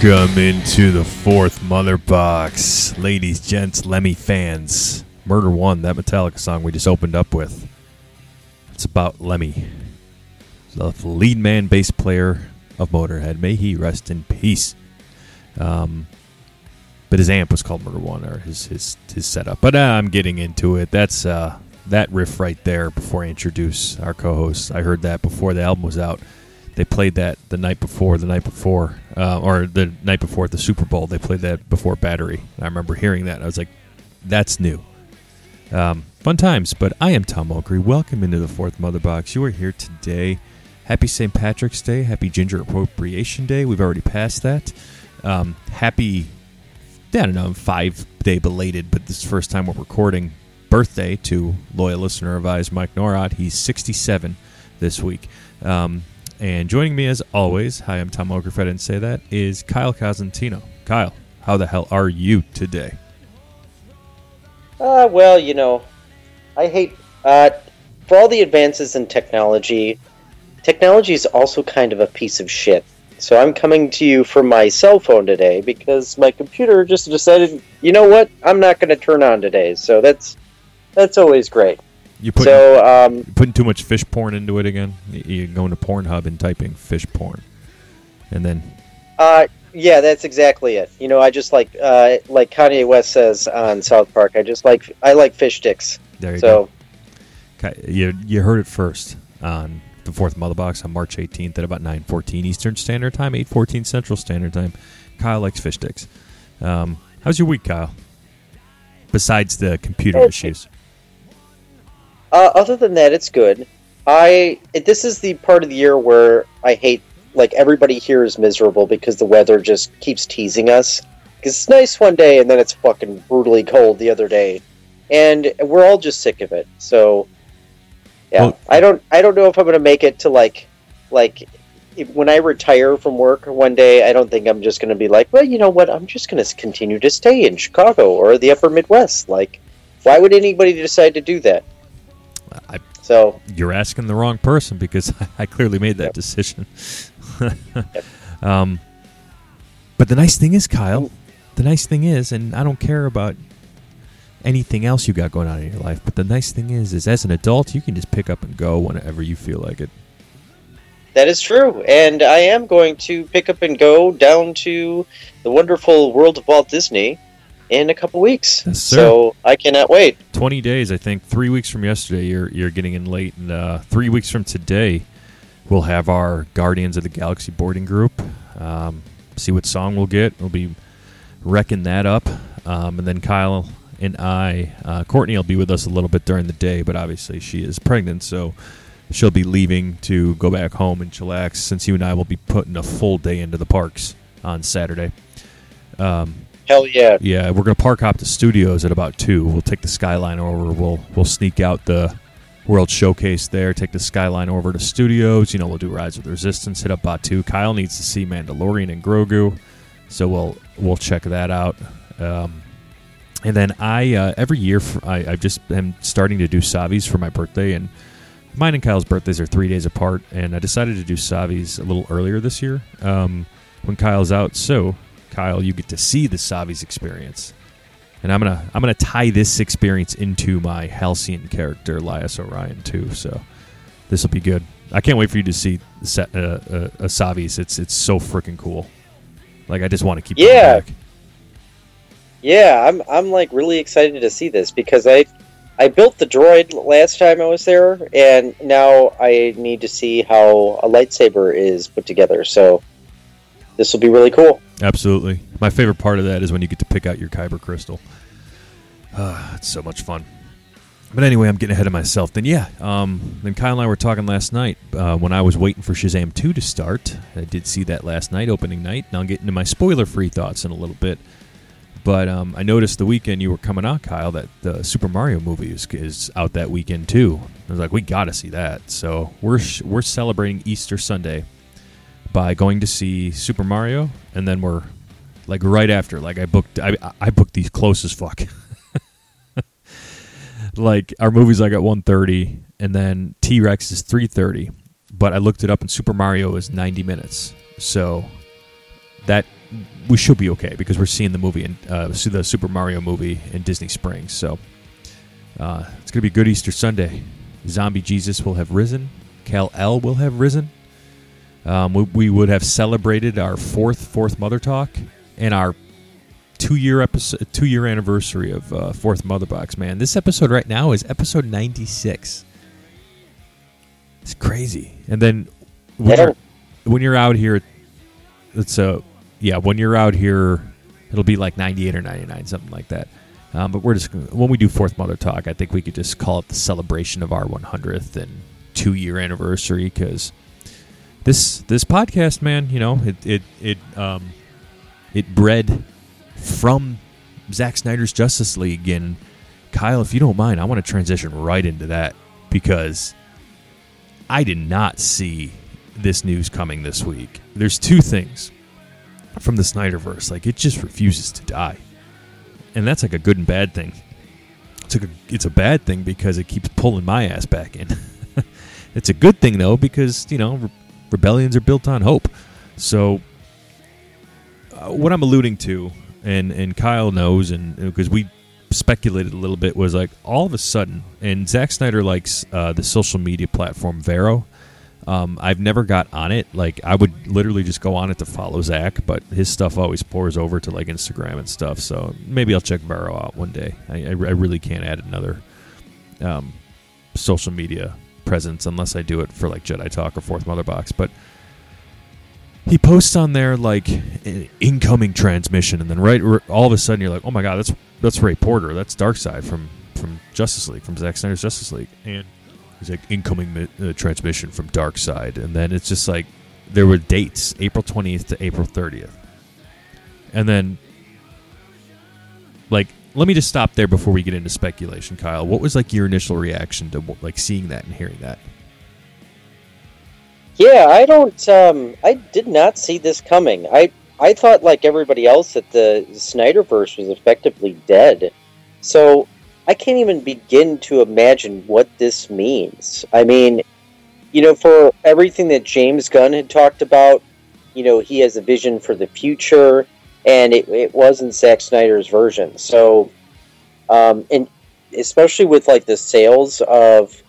Welcome into the fourth Mother Box. Ladies, gents, Lemmy fans. Murder One, that Metallica song we just opened up with. It's about Lemmy, the lead man bass player of Motorhead. May he rest in peace. Um, but his amp was called Murder One, or his his his setup. But uh, I'm getting into it. That's uh, that riff right there. Before I introduce our co-host, I heard that before the album was out. They played that the night before, the night before, uh, or the night before at the Super Bowl. They played that before Battery. I remember hearing that. I was like, "That's new." Um, fun times. But I am Tom Okri. Welcome into the fourth Mother Box. You are here today. Happy St. Patrick's Day. Happy Ginger Appropriation Day. We've already passed that. Um, happy, I don't know, five day belated, but this is the first time we're recording birthday to loyal listener of ours, Mike Norad. He's 67 this week. Um, and joining me as always, hi, I'm Tom Oker, if I didn't say that, is Kyle Cosentino. Kyle, how the hell are you today? Uh, well, you know, I hate uh, for all the advances in technology. Technology is also kind of a piece of shit. So I'm coming to you from my cell phone today because my computer just decided, you know what, I'm not going to turn on today. So that's that's always great. You putting, so um, putting too much fish porn into it again? You- You're going to Pornhub and typing fish porn, and then uh, yeah, that's exactly it. You know, I just like uh, like Kanye West says on South Park. I just like I like fish sticks. there you So go. Ki- You you heard it first on the fourth Mother Box on March 18th at about 9:14 Eastern Standard Time, 8:14 Central Standard Time. Kyle likes fish sticks. Um, how's your week, Kyle? Besides the computer Okay. issues, Uh, other than that, it's good. I it, this is the part of the year where I hate like everybody here is miserable because the weather just keeps teasing us. Because it's nice one day and then it's fucking brutally cold the other day, and we're all just sick of it. So, yeah, Well- I don't I don't know if I'm gonna make it to like like if, when I retire from work one day. I don't think I'm just gonna be like, well, you know what? I'm just gonna continue to stay in Chicago or the Upper Midwest. Like, why would anybody decide to do that? I, So you're asking the wrong person because I clearly made that Yep. decision. um, but the nice thing is, Kyle, the nice thing is, and I don't care about anything else you got going on in your life, but the nice thing is, is as an adult, you can just pick up and go whenever you feel like it. that is true, and I am going to pick up and go down to the wonderful world of Walt Disney in a couple weeks. Yes, so I cannot wait. 20 days, I think. Three weeks from yesterday, you're you're getting in late, and uh, three weeks from today, we'll have our Guardians of the Galaxy boarding group. Um, see what song we'll get. We'll be wrecking that up, um, and then Kyle and I, uh, Courtney will be with us a little bit during the day, but obviously she is pregnant, so she'll be leaving to go back home and chillax. Since you and I will be putting a full day into the parks on Saturday. Um, Hell yeah! yeah, we're gonna park hop the studios at about two. We'll take the skyline over. We'll we'll sneak out the World Showcase there. Take the skyline over to studios. You know, we'll do rides with Resistance. Hit up Batuu. Kyle needs to see Mandalorian and Grogu, so we'll we'll check that out. Um, and then I uh, every year for, I I just am starting to do Savi's for my birthday, and mine and Kyle's birthdays are three days apart. And I decided to do Savi's a little earlier this year um, when Kyle's out. So Kyle, you get to see the Savi's experience. And I'm gonna I'm gonna tie this experience into my Halcyon character, Lias Orion, too. So this will be good. I can't wait for you to see the uh, uh, uh, Savi's. It's it's so freaking cool. Like I just want to keep Yeah. Yeah, I'm I'm like really excited to see this because I I built the droid last time I was there, and now I need to see how a lightsaber is put together. So this will be really cool. Absolutely. My favorite part of that is when you get to pick out your Kyber crystal. Ah, it's so much fun. But anyway, I'm getting ahead of myself. Then yeah, um, then Kyle and I were talking last night uh, when I was waiting for Shazam 2 to start. I did see that last night, opening night. Now I'll get into my spoiler-free thoughts in a little bit. But um, I noticed the weekend you were coming out, Kyle, that the Super Mario movie is, is out that weekend too. I was like, we got to see that. So we're sh- we're celebrating Easter Sunday by going to see Super Mario, and then we're like right after. Like I booked, I, I booked these close as fuck. like our movie's like at 1.30 and then T-Rex is 3.30 but I looked it up and Super Mario is 90 minutes so that we should be okay because we're seeing the movie and uh, see the Super Mario movie in Disney Springs. So uh, it's gonna be a good Easter Sunday. Zombie Jesus will have risen. Kal-El will have risen. Um, we, we would have celebrated our fourth fourth Mother Talk and our two year episode two year anniversary of uh, fourth Mother Box. Man, this episode right now is episode ninety six. It's crazy. And then when Yeah. you're, when you're out here, it's a yeah. When you're out here, it'll be like ninety eight or ninety nine, something like that. Um, but we're just when we do fourth Mother Talk, I think we could just call it the celebration of our one hundredth and two year anniversary because this this podcast, man, you know, it it it um it bred from Zack Snyder's Justice League and Kyle, if you don't mind, I want to transition right into that because I did not see this news coming this week. There's two things from the Snyderverse, like it just refuses to die, and that's like a good and bad thing. It's a it's a bad thing because it keeps pulling my ass back in. it's a good thing though because you know rebellions are built on hope. So uh, what I'm alluding to, and and Kyle knows, and because we speculated a little bit, was like all of a sudden, and Zack Snyder likes uh, the social media platform Vero. Um, I've never got on it. Like I would literally just go on it to follow Zack, but his stuff always pours over to like Instagram and stuff. So maybe I'll check Vero out one day. I, I, I really can't add another um, social media presence unless I do it for like Jedi Talk or Fourth Mother Box. But he posts on there like an incoming transmission, and then right all of a sudden you're like, oh my god, that's that's Ray Porter, that's Darkseid from from Justice League, from Zack Snyder's Justice League, and he's like incoming uh, transmission from Darkseid, and then it's just like there were dates April 20th to April 30th, and then like let me just stop there before we get into speculation, Kyle. What was like your initial reaction to like seeing that and hearing that? Yeah, I don't. Um, I did not see this coming. I I thought, like everybody else, that the Snyderverse was effectively dead. So I can't even begin to imagine what this means. I mean, you know, for everything that James Gunn had talked about, you know, he has a vision for the future, and it, it wasn't Zack Snyder's version. So, um, and especially with like the sales of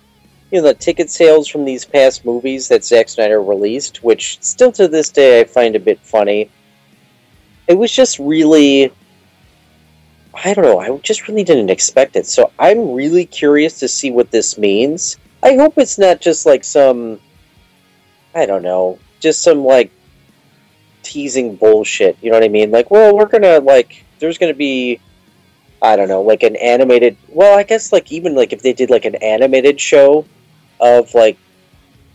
you know the ticket sales from these past movies that Zack Snyder released, which still to this day I find a bit funny. It was just really, I don't know. I just really didn't expect it. So I'm really curious to see what this means. I hope it's not just like some, I don't know, just some like teasing bullshit. You know what I mean? Like, well, we're gonna like, there's gonna be I don't know, like an animated. Well, I guess like even like if they did like an animated show of like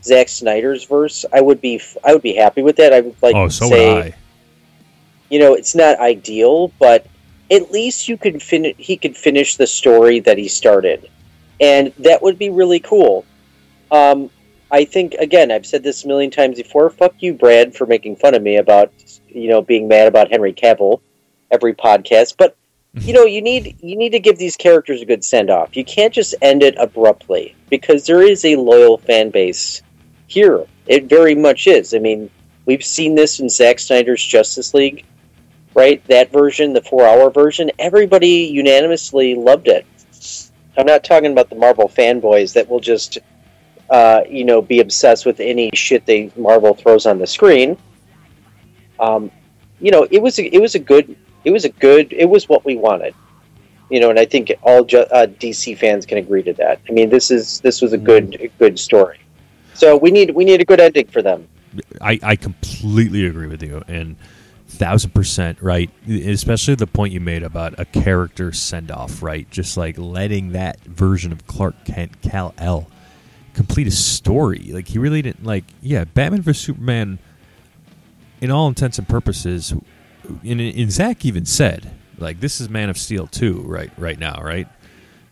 Zack Snyder's verse, I would be I would be happy with that. I would like oh, so say, you know, it's not ideal, but at least you could finish. He could finish the story that he started, and that would be really cool. Um, I think again, I've said this a million times before. Fuck you, Brad, for making fun of me about you know being mad about Henry Cavill every podcast, but you mhm. know you need you need to give these characters a good send off. You can't just end it abruptly because there is a loyal fan base here. It very much is. I mean, we've seen this in Zack Snyder's Justice League, right? That version, the four hour version, everybody unanimously loved it. I'm not talking about the Marvel fanboys that will just, uh, you know, be obsessed with any shit they Marvel throws on the screen. Um, you know, it was a, it was a good it was a good it was what we wanted. You know, and I think all ju- uh, DC fans can agree to that. I mean, this is this was a good a good story. So we need we need a good ending for them. I, I completely agree with you and thousand percent right especially the point you made about a character send off right just like letting that version of clark kent Kal-El complete a story like he really didn't like yeah batman vs superman in all intents and purposes and, and Zack even said like this is man of steel 2 right right now right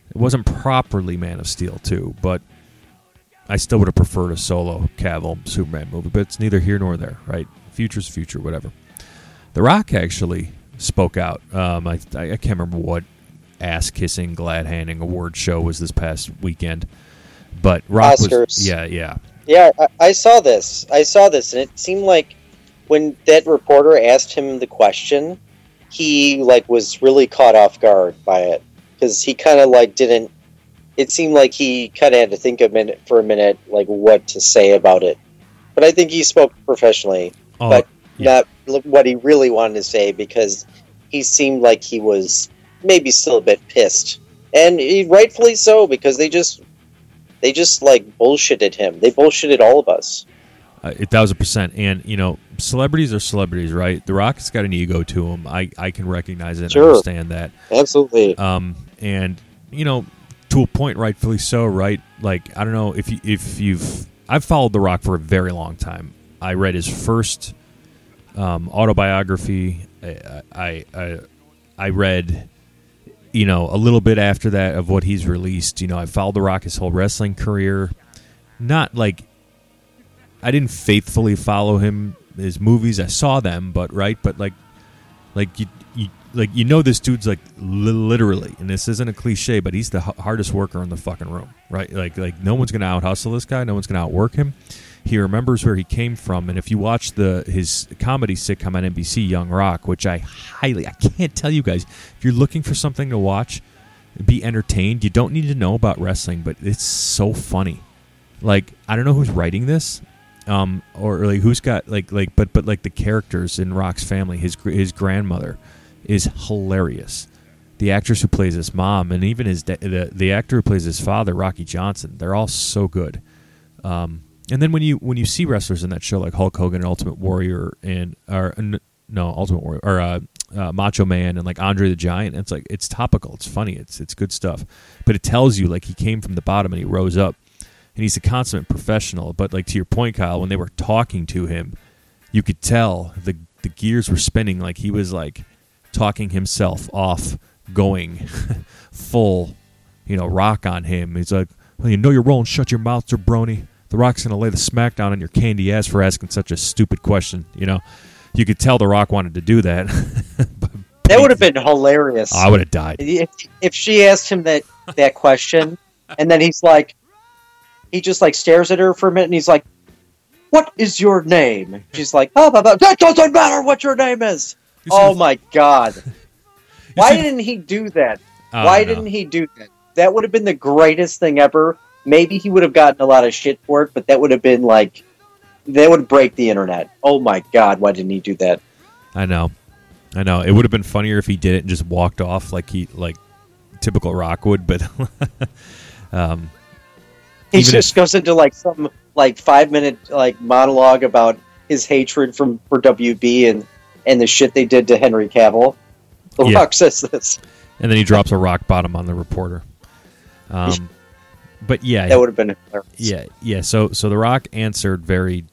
it wasn't properly man of steel 2 but I still would have preferred a solo Cavill Superman movie, but it's neither here nor there, right? Future's future, whatever. The Rock actually spoke out. Um, I, I can't remember what ass kissing, glad handing award show was this past weekend, but Rock was yeah, yeah, Yeah, I, I saw this. I saw this, and it seemed like when that reporter asked him the question, he like was really caught off guard by it because he kind of like didn't. It seemed like he kind of had to think a minute for a minute, like what to say about it. But I think he spoke professionally, Oh, but yeah. not what he really wanted to say because he seemed like he was maybe still a bit pissed, and he, rightfully so because they just they just like bullshitted him. They bullshitted all of us. Uh, a thousand percent. And you know, celebrities are celebrities, right? The Rock's got an ego to him. I I can recognize it. and Sure. understand that. Absolutely. Um, and you know, to a point, rightfully so, right? Like I don't know if you if you've I've followed The Rock for a very long time. I read his first um, autobiography. I, I I I read you know a little bit after that of what he's released. You know, I followed The Rock his whole wrestling career. Not like I didn't faithfully follow him his movies. I saw them, but right, but like like you, you like you know this dude's like li- literally, and this isn't a cliche, but he's the h- hardest worker in the fucking room, right? Like like no one's gonna out hustle this guy. No one's gonna outwork him. He remembers where he came from, and if you watch the his comedy sitcom on NBC, Young Rock, which I highly I can't tell you guys if you're looking for something to watch, be entertained. You don't need to know about wrestling, but it's so funny. Like I don't know who's writing this, um, or like who's got like like but but like the characters in Rock's family. His his grandmother is hilarious. The actress who plays his mom, and even his da- the the actor who plays his father, Rocky Johnson, they're all so good. Um, and then when you when you see wrestlers in that show like Hulk Hogan and Ultimate Warrior and or no Ultimate Warrior or uh, uh, Macho Man and like Andre the Giant, it's like it's topical, it's funny, it's it's good stuff. But it tells you like he came from the bottom and he rose up, and he's a consummate professional. But like to your point, Kyle, when they were talking to him, you could tell the the gears were spinning like he was like talking himself off, going full, you know, rock on him. He's like, "Well, you know your role and shut your mouth, jabroni." The Rock's gonna lay the smackdown on your candy ass for asking such a stupid question. You know, you could tell The Rock wanted to do that. That would have been hilarious. I would have died. if, if she asked him that that question, and then he's like, he just like stares at her for a minute, and he's like, "What is your name?" She's like, "Oh, blah, blah. that doesn't matter what your name is." Oh my god! Why see- didn't he do that? Why know. didn't he do that? That would have been the greatest thing ever. Maybe he would have gotten a lot of shit for it, but that would have been like, that would break the internet. Oh my god! Why didn't he do that? I know, I know. It would have been funnier if he did it and just walked off like he like typical Rock would. But um, He just goes into like some like five minute like monologue about his hatred from for WB and and the shit they did to Henry Cavill. The Yeah. Rock says this. and then he drops a rock bottom on the reporter. Um, but yeah, That would have been hilarious. yeah, yeah. So so the Rock answered very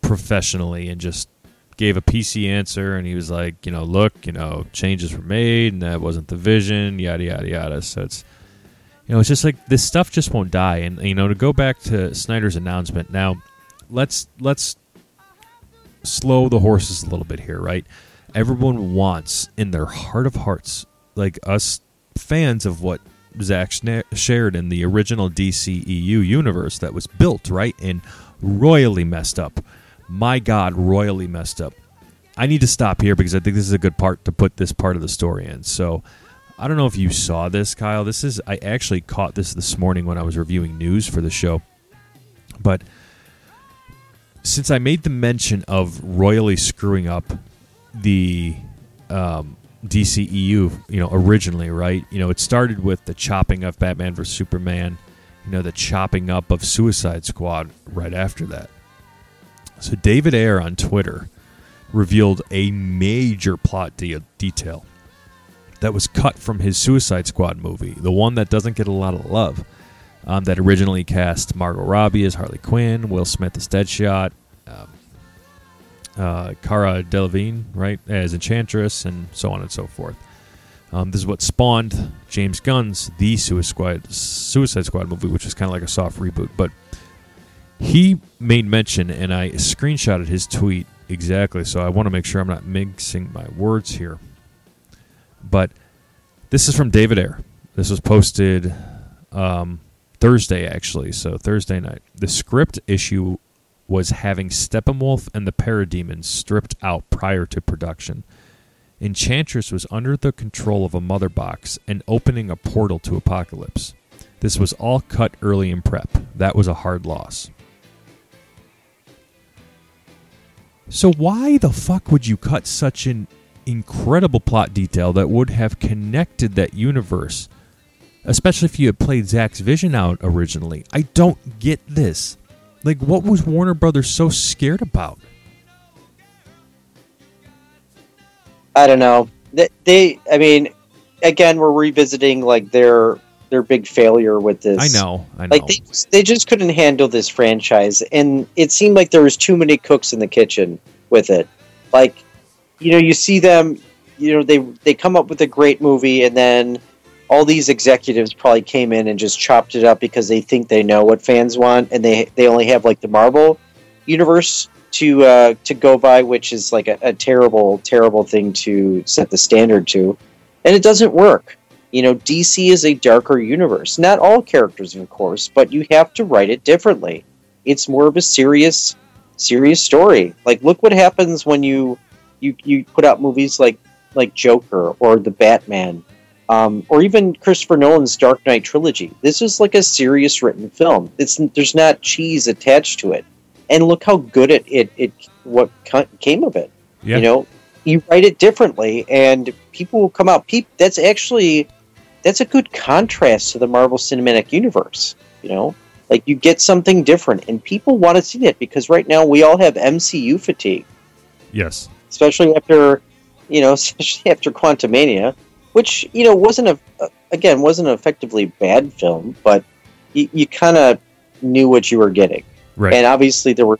professionally and just gave a PC answer, and he was like, you know, look, you know, changes were made, and that wasn't the vision, yada yada yada. So it's you know, it's just like this stuff just won't die. And you know, to go back to Snyder's announcement now, let's let's slow the horses a little bit here, right? Everyone wants in their heart of hearts, like us fans of what Shared in the original DCEU universe that was built, right? And royally messed up. My God, royally messed up. I need to stop here because I think this is a good part to put this part of the story in. So, I don't know if you saw this, Kyle. This is I actually caught this this morning when I was reviewing news for the show. But since I made the mention of royally screwing up the um, DCEU, you know, originally, right? You know, it started with the chopping of Batman vs Superman, you know, the chopping up of Suicide Squad right after that. So David Ayer on Twitter revealed a major plot de- detail that was cut from his Suicide Squad movie, the one that doesn't get a lot of love. Um, that originally cast Margot Robbie as Harley Quinn, Will Smith as Deadshot, um, uh, Cara Delevingne, right, as Enchantress, and so on and so forth. Um, this is what spawned James Gunn's The Suicide Squad, Suicide Squad movie, which is kind of like a soft reboot. But he made mention, and I screenshotted his tweet exactly, so I want to make sure I'm not mixing my words here. But this is from David Ayer. This was posted um, Thursday, actually, so Thursday night. The script issue was having Steppenwolf and the Parademons stripped out prior to production. Enchantress was under the control of a mother box and opening a portal to Apokolips. This was all cut early in prep. That was a hard loss. So why the fuck would you cut such an incredible plot detail that would have connected that universe? Especially if you had played Zack's vision out originally. I don't get this. Like what was Warner Brothers so scared about? I don't know. They, they I mean, again, we're revisiting like their their big failure with this. I know, I know. Like they they just couldn't handle this franchise, and it seemed like there was too many cooks in the kitchen with it. Like, you know, you see them, you know, they they come up with a great movie, and then all these executives probably came in and just chopped it up because they think they know what fans want, and they they only have like the Marvel universe to uh, to go by, which is like a, a terrible, terrible thing to set the standard to, and it doesn't work. You know, DC is a darker universe. Not all characters, of course, but you have to write it differently. It's more of a serious, serious story. Like, look what happens when you you you put out movies like like Joker or the Batman, um, or even Christopher Nolan's Dark Knight trilogy. This is like a serious written film. It's there's not cheese attached to it and look how good it it, it what came of it. Yeah. You know, you write it differently, and people will come out. Peep, that's actually that's a good contrast to the Marvel Cinematic Universe. You know, like you get something different, and people want to see that because right now we all have MCU fatigue. Yes, especially after you know, especially after Quantumania, which you know wasn't a again wasn't an effectively bad film, but you, you kind of knew what you were getting. Right. And obviously there were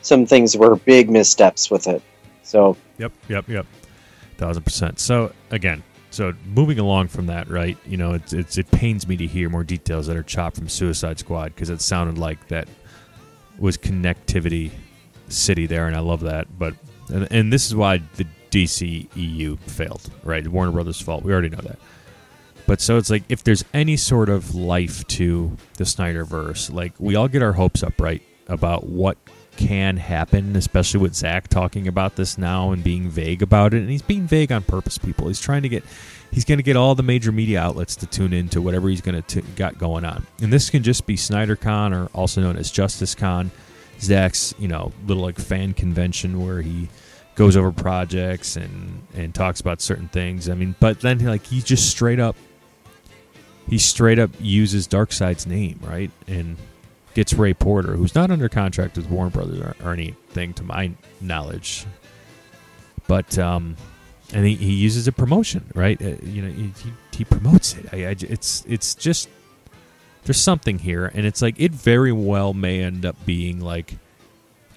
some things were big missteps with it. So. Yep. Yep. Yep. Thousand percent. So again, so moving along from that, right? You know, it's, it's it pains me to hear more details that are chopped from Suicide Squad because it sounded like that was connectivity city there, and I love that. But and, and this is why the DC EU failed, right? Warner Brothers' fault. We already know that. But so it's like if there's any sort of life to the Snyderverse, like we all get our hopes up, right, about what can happen, especially with Zack talking about this now and being vague about it. And he's being vague on purpose, people. He's trying to get he's going to get all the major media outlets to tune into whatever he's going to got going on. And this can just be SnyderCon or also known as Justice Con, Zack's, you know, little like fan convention where he goes over projects and and talks about certain things. I mean, but then like he just straight up he straight up uses Darkseid's name, right? And gets Ray Porter, who's not under contract with Warner Brothers or, or anything to my knowledge. But um, and he, he uses a promotion, right? Uh, you know, he, he promotes it. I, I, it's it's just there's something here, and it's like it very well may end up being like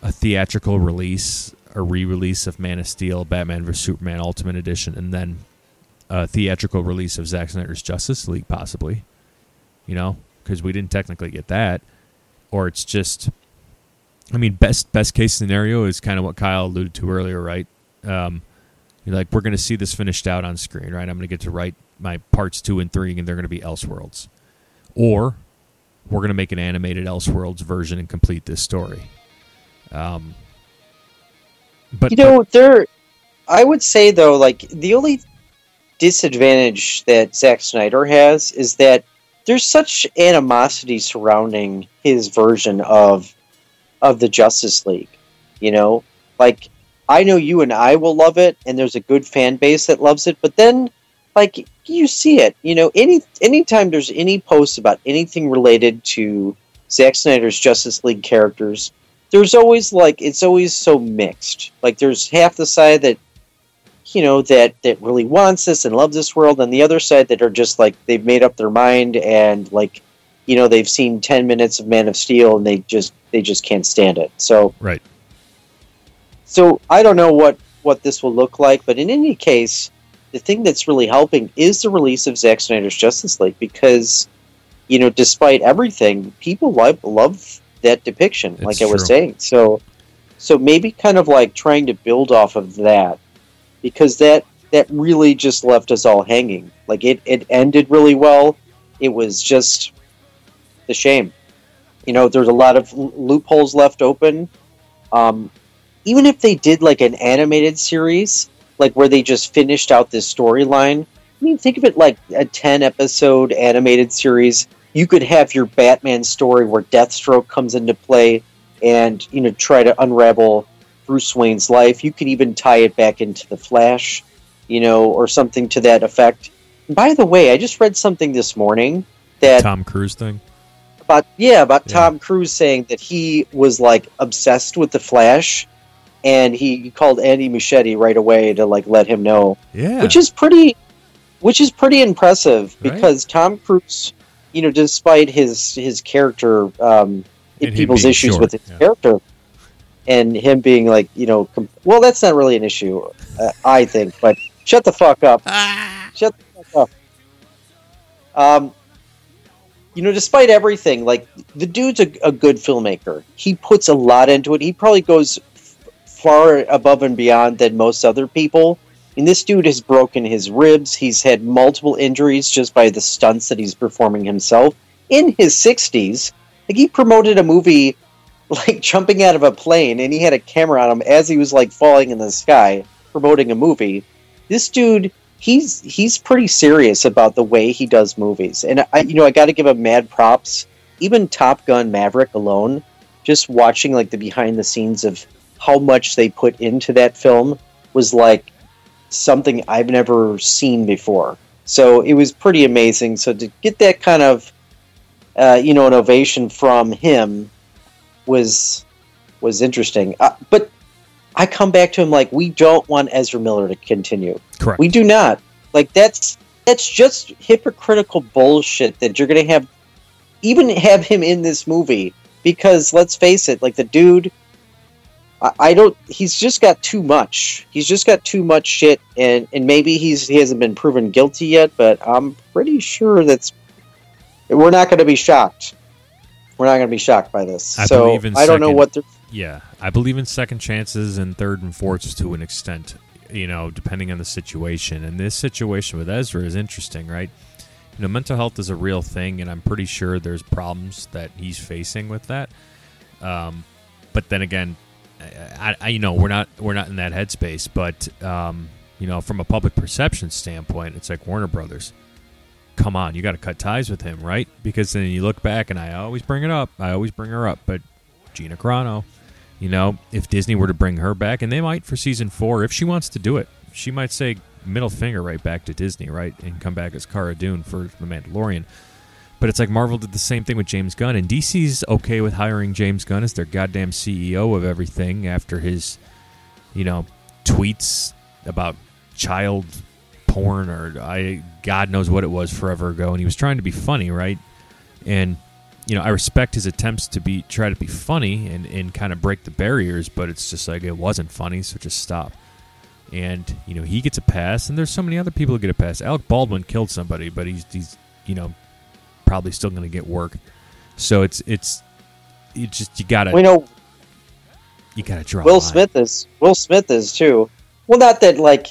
a theatrical release, a re-release of Man of Steel, Batman vs Superman Ultimate Edition, and then a theatrical release of Zack Snyder's Justice League, possibly. You know, because we didn't technically get that, or it's just. I mean, best best case scenario is kind of what Kyle alluded to earlier, right? Um, you're like, we're going to see this finished out on screen, right? I'm going to get to write my parts two and three, and they're going to be Elseworlds, or we're going to make an animated Elseworlds version and complete this story. Um, but you know, but, there, I would say though, like the only disadvantage that Zack Snyder has is that there's such animosity surrounding his version of of the Justice League. You know, like I know you and I will love it, and there's a good fan base that loves it. But then, like you see it, you know, any anytime there's any posts about anything related to Zack Snyder's Justice League characters, there's always like it's always so mixed. Like there's half the side that you know that that really wants this and loves this world, and the other side that are just like they've made up their mind and like you know they've seen 10 minutes of man of steel and they just they just can't stand it so right so i don't know what what this will look like but in any case the thing that's really helping is the release of Zack Snyder's Justice League because you know despite everything people love love that depiction it's like I was saying so so maybe kind of like trying to build off of that because that that really just left us all hanging. Like it, it ended really well. It was just the shame. You know, there's a lot of loopholes left open. Um, even if they did like an animated series, like where they just finished out this storyline. I mean, think of it like a ten episode animated series. You could have your Batman story where Deathstroke comes into play, and you know try to unravel Bruce Wayne's life. You could even tie it back into the Flash, you know, or something to that effect. And by the way, I just read something this morning that Tom Cruise thing. about yeah about Yeah. Tom Cruise saying that he was like obsessed with the Flash, and he called Andy Muschietti right away to like let him know, Yeah. which is pretty, which is pretty impressive Right. because Tom Cruise, you know, despite his his character, um, And people's issues short, with his yeah. character, and him being like you know, com- well, that's not really an issue, uh, I think, but shut the fuck up. Shut the fuck up. Um, you know, despite everything, like the dude's a, a good filmmaker. He puts a lot into it. He probably goes f- far above and beyond than most other people. And this dude has broken his ribs. He's had multiple injuries just by the stunts that he's performing himself in his 60s. Like he promoted a movie like jumping out of a plane and he had a camera on him as he was like falling in the sky promoting a movie. This dude he's he's pretty serious about the way he does movies. And I you know, I got to give him mad props. Even Top Gun Maverick alone, just watching like the behind the scenes of how much they put into that film was like something I've never seen before. So it was pretty amazing. So to get that kind of uh, you know an ovation from him was was interesting. Uh, but I come back to him like we don't want Ezra Miller to continue. Correct. We do not. Like that's that's just hypocritical bullshit that you're gonna have even have him in this movie because let's face it, like the dude I, I don't he's just got too much. He's just got too much shit and, and maybe he's he hasn't been proven guilty yet, but I'm pretty sure that's we're not gonna be shocked. We're not gonna be shocked by this. I so believe in I don't know what they're Yeah, I believe in second chances and third and fourths to an extent. You know, depending on the situation. And this situation with Ezra is interesting, right? You know, mental health is a real thing, and I'm pretty sure there's problems that he's facing with that. Um, but then again, I, I, you know, we're not we're not in that headspace. But um, you know, from a public perception standpoint, it's like Warner Brothers. Come on, you got to cut ties with him, right? Because then you look back, and I always bring it up. I always bring her up, but Gina Carano. You know, if Disney were to bring her back, and they might for season four, if she wants to do it, she might say middle finger right back to Disney, right, and come back as Cara Dune for The Mandalorian. But it's like Marvel did the same thing with James Gunn, and DC's okay with hiring James Gunn as their goddamn CEO of everything after his, you know, tweets about child porn or I God knows what it was forever ago, and he was trying to be funny, right? And you know, I respect his attempts to be try to be funny and, and kind of break the barriers, but it's just like it wasn't funny, so just stop. And you know, he gets a pass, and there's so many other people who get a pass. Alec Baldwin killed somebody, but he's he's you know probably still going to get work. So it's it's you just you gotta we know you gotta draw. Will. Smith is Will Smith is too. Well, not that like,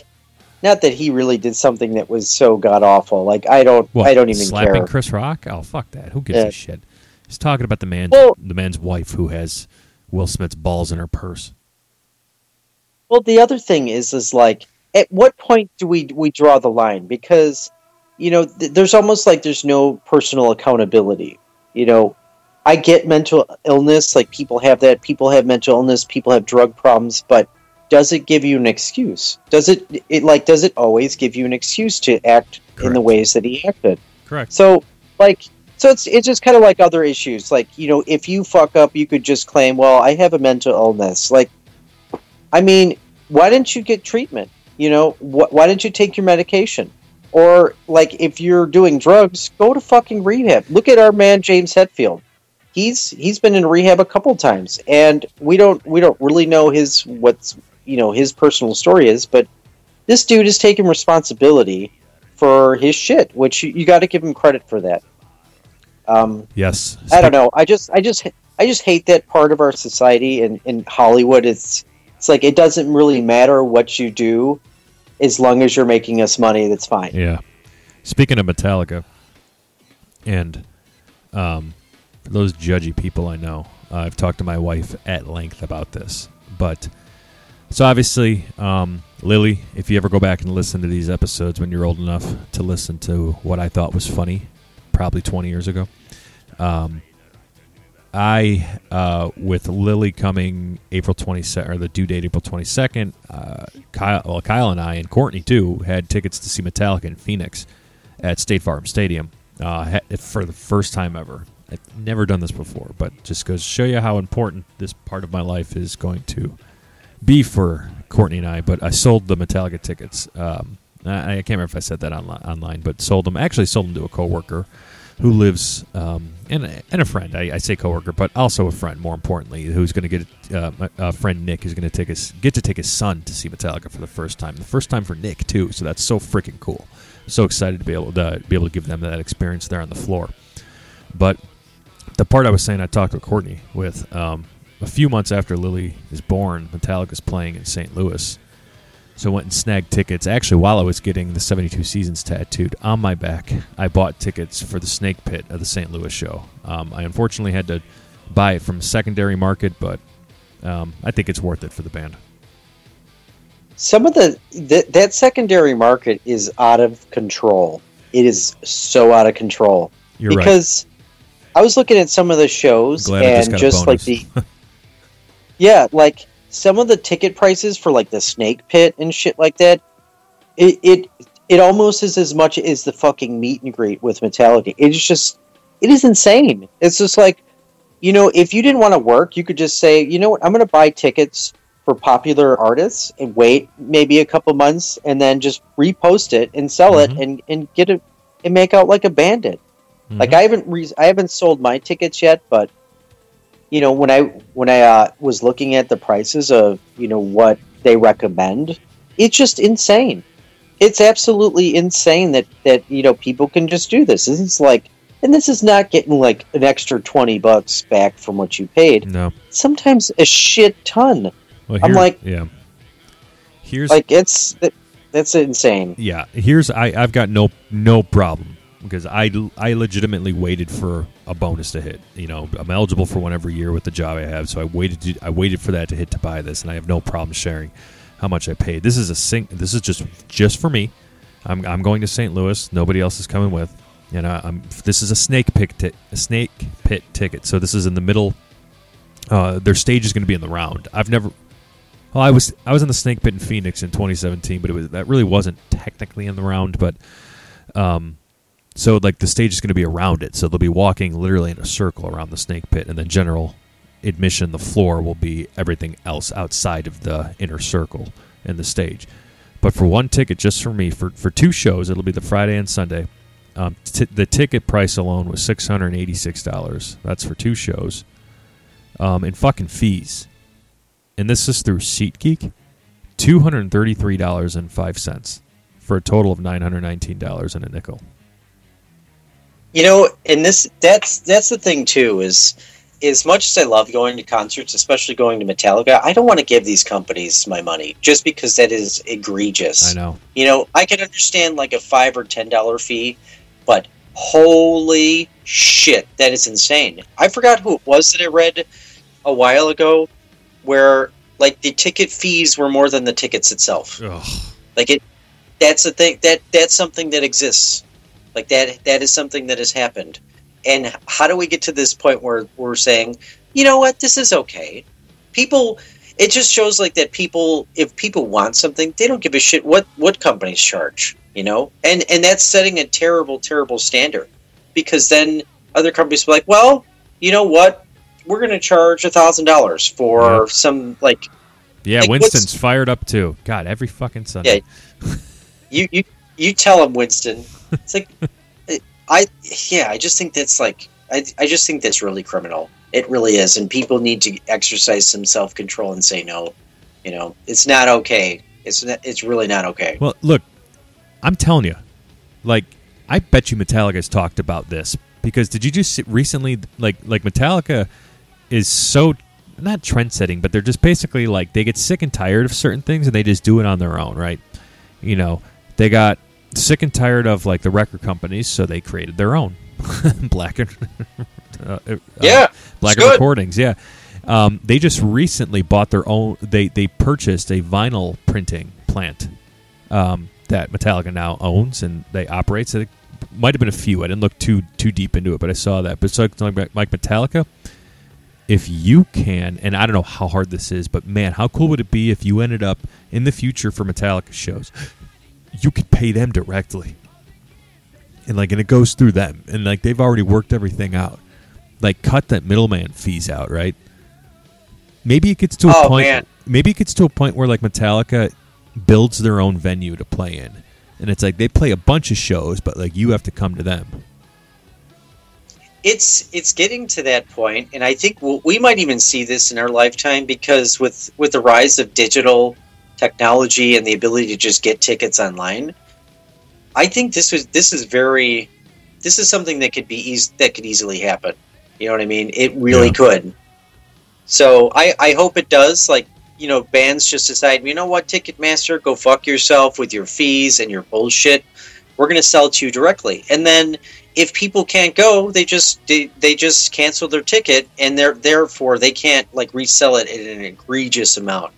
not that he really did something that was so god awful. Like I don't, What, I don't even care. slapping care. Chris Rock? Oh fuck that! Who gives Yeah. a shit? He's talking about the man, Well- the man's wife who has Will Smith's balls in her purse. Well, the other thing is, is like, at what point do we we draw the line? Because, you know, th- there's almost like there's no personal accountability. You know, I get mental illness, like people have that. People have mental illness. People have drug problems, but does it give you an excuse? Does it, it like, does it always give you an excuse to act in the ways that he acted? Correct. So, like, so it's it's just kind of like other issues. Like, you know, if you fuck up, you could just claim, "Well, I have a mental illness." Like, I mean, why didn't you get treatment? You know, wh- why didn't you take your medication? Or like, if you're doing drugs, go to fucking rehab. Look at our man James Hetfield. He's he's been in rehab a couple times, and we don't we don't really know his what's you know his personal story is, but this dude is taking responsibility for his shit, which you, you got to give him credit for that. Um, Yes. I don't know. I just, I just, I just hate that part of our society and in Hollywood. It's, it's like it doesn't really matter what you do, as long as you're making us money. That's fine. Yeah. Speaking of Metallica, and um, those judgy people I know, uh, I've talked to my wife at length about this. But so obviously, um, Lily, if you ever go back and listen to these episodes when you're old enough to listen to what I thought was funny, probably 20 years ago, um, I, uh, with Lily coming April 22nd, or the due date April 22nd, uh, Kyle, well, Kyle and I, and Courtney too, had tickets to see Metallica in Phoenix at State Farm Stadium uh, for the first time ever. I've never done this before, but just goes to show you how important this part of my life is going to be for Courtney and I. But I sold the Metallica tickets. Um, I, I can't remember if I said that online, online, but sold them. Actually, sold them to a coworker who lives um, and and a friend. I, I, say coworker, but also a friend. More importantly, who's going to get uh, friend Nick is going to take his get to take his son to see Metallica for the first time. The first time for Nick too. So that's so freaking cool. So excited to be able to be able to give them that experience there on the floor. But the part I was saying, I talked with Courtney with um, a few months after Lily is born. Metallica's playing in St. Louis. So I went and snagged tickets. Actually, while I was getting the 72 Seasons tattooed on my back, I bought tickets for the Snake Pit of the St. Louis show. Um, I unfortunately had to buy it from secondary market, but um, I think it's worth it for the band. Some of the th- that secondary market is out of control. It is so out of control You're because right. I was looking at some of the shows and just, just like the yeah, like some of the ticket prices for like the snake pit and shit like that, it it it almost is as much as the fucking meet and greet with Metallica. It's just it is insane. It's just like you know, if you didn't want to work, you could just say, you know what, I'm going to buy tickets for popular artists and wait maybe a couple months and then just repost it and sell mm-hmm. it and, and get it and make out like a bandit. Mm-hmm. Like I haven't re- I haven't sold my tickets yet, but you know when I when I uh, was looking at the prices of you know what they recommend, it's just insane. It's absolutely insane that that you know people can just do this. This is like, and this is not getting like an extra twenty bucks back from what you paid. No, sometimes a shit ton. Well, I'm like, yeah. Here's like it's that's insane. Yeah, here's I I've got no no problem because I, I legitimately waited for a bonus to hit. You know, I'm eligible for one every year with the job I have, so I waited to, I waited for that to hit to buy this, and I have no problem sharing how much I paid. This is a sing, This is just just for me. I'm, I'm going to St. Louis. Nobody else is coming with. And I, am this is a snake pit a snake pit ticket. So this is in the middle. Uh, their stage is going to be in the round. I've never. Well, I was I was in the snake pit in Phoenix in 2017, but it was that really wasn't technically in the round, but. Um, so like the stage is going to be around it, so they'll be walking literally in a circle around the snake pit, and then general admission, the floor will be everything else outside of the inner circle and the stage. But for one ticket, just for me, for for two shows, it'll be the Friday and Sunday. Um, t- the ticket price alone was six hundred and eighty six dollars. That's for two shows, um, and fucking fees. And this is through SeatGeek, two hundred thirty three dollars and five cents for a total of nine hundred nineteen dollars and a nickel. You know, and this that's that's the thing too is as much as I love going to concerts, especially going to Metallica, I don't want to give these companies my money just because that is egregious. I know. You know, I can understand like a five or ten dollar fee, but holy shit, that is insane. I forgot who it was that I read a while ago where like the ticket fees were more than the tickets itself. Ugh. Like it that's a thing that that's something that exists. Like that that is something that has happened. And how do we get to this point where we're saying, you know what, this is okay. People it just shows like that people if people want something, they don't give a shit what what companies charge, you know? And and that's setting a terrible, terrible standard. Because then other companies will be like, well, you know what? We're gonna charge a thousand dollars for some like Yeah, like, Winston's fired up too. God, every fucking Sunday. Yeah. you you you tell him, Winston. It's like, I yeah, I just think that's like, I I just think that's really criminal. It really is, and people need to exercise some self control and say no. You know, it's not okay. It's not, it's really not okay. Well, look, I'm telling you, like, I bet you Metallica's talked about this because did you just recently like like Metallica is so not trend setting, but they're just basically like they get sick and tired of certain things and they just do it on their own, right? You know, they got sick and tired of like the record companies, so they created their own Blackened uh, uh, Yeah, Blackened good. Recordings. Yeah, um, they just recently bought their own. They they purchased a vinyl printing plant um, that Metallica now owns and they operate. So it might have been a few. I didn't look too too deep into it, but I saw that. But so like Metallica, if you can, and I don't know how hard this is, but man, how cool would it be if you ended up in the future for Metallica shows, you could pay them directly, and like, and it goes through them, and like they've already worked everything out. Like, cut that middleman fees out, right? Maybe it gets to a Oh, point. man. Maybe it gets to a point where like Metallica builds their own venue to play in, and it's like they play a bunch of shows, but like you have to come to them. it's it's getting to that point, and I think we'll, we might even see this in our lifetime because with with the rise of digital technology and the ability to just get tickets online, I think this was this is very this is something that could be easy that could easily happen. You know what I mean? It really Yeah. could. So I I hope it does. Like you know, bands just decide, you know what, Ticketmaster, go fuck yourself with your fees and your bullshit. We're going to sell it to you directly, and then if people can't go, they just they, they just cancel their ticket, and they're therefore they can't like resell it at an egregious amount.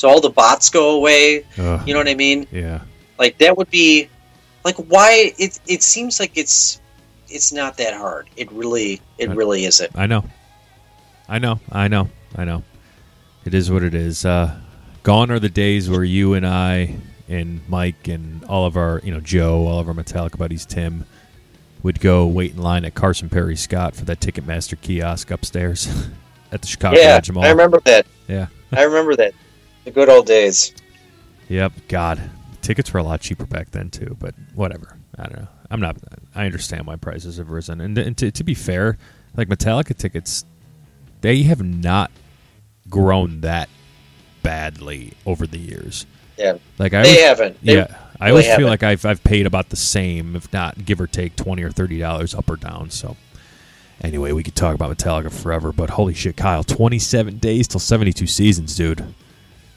So all the bots go away. Ugh, You know what I mean? yeah, Like that would be like why it it seems like it's it's not that hard. It really it Right. really isn't. I know, I know, I know, I know. It is what it is. Uh, gone are the days where you and I and Mike and all of our, you know, Joe, all of our Metallica buddies, Tim, would go wait in line at Carson Pirie Scott for that Ticketmaster kiosk upstairs at the Chicago Yeah, Mall. I remember that. Yeah. I remember that. The good old days. Yep. God, tickets were a lot cheaper back then too. But whatever. I don't know. I'm not. I understand why prices have risen. And, and to, to be fair, like Metallica tickets, they have not grown that badly over the years. Yeah. Like I, They always, haven't. They yeah, I always feel haven't. like I've I've paid about the same, if not give or take twenty or thirty dollars up or down. So. Anyway, we could talk about Metallica forever, but holy shit, Kyle! Twenty-seven days till seventy-two seasons, dude.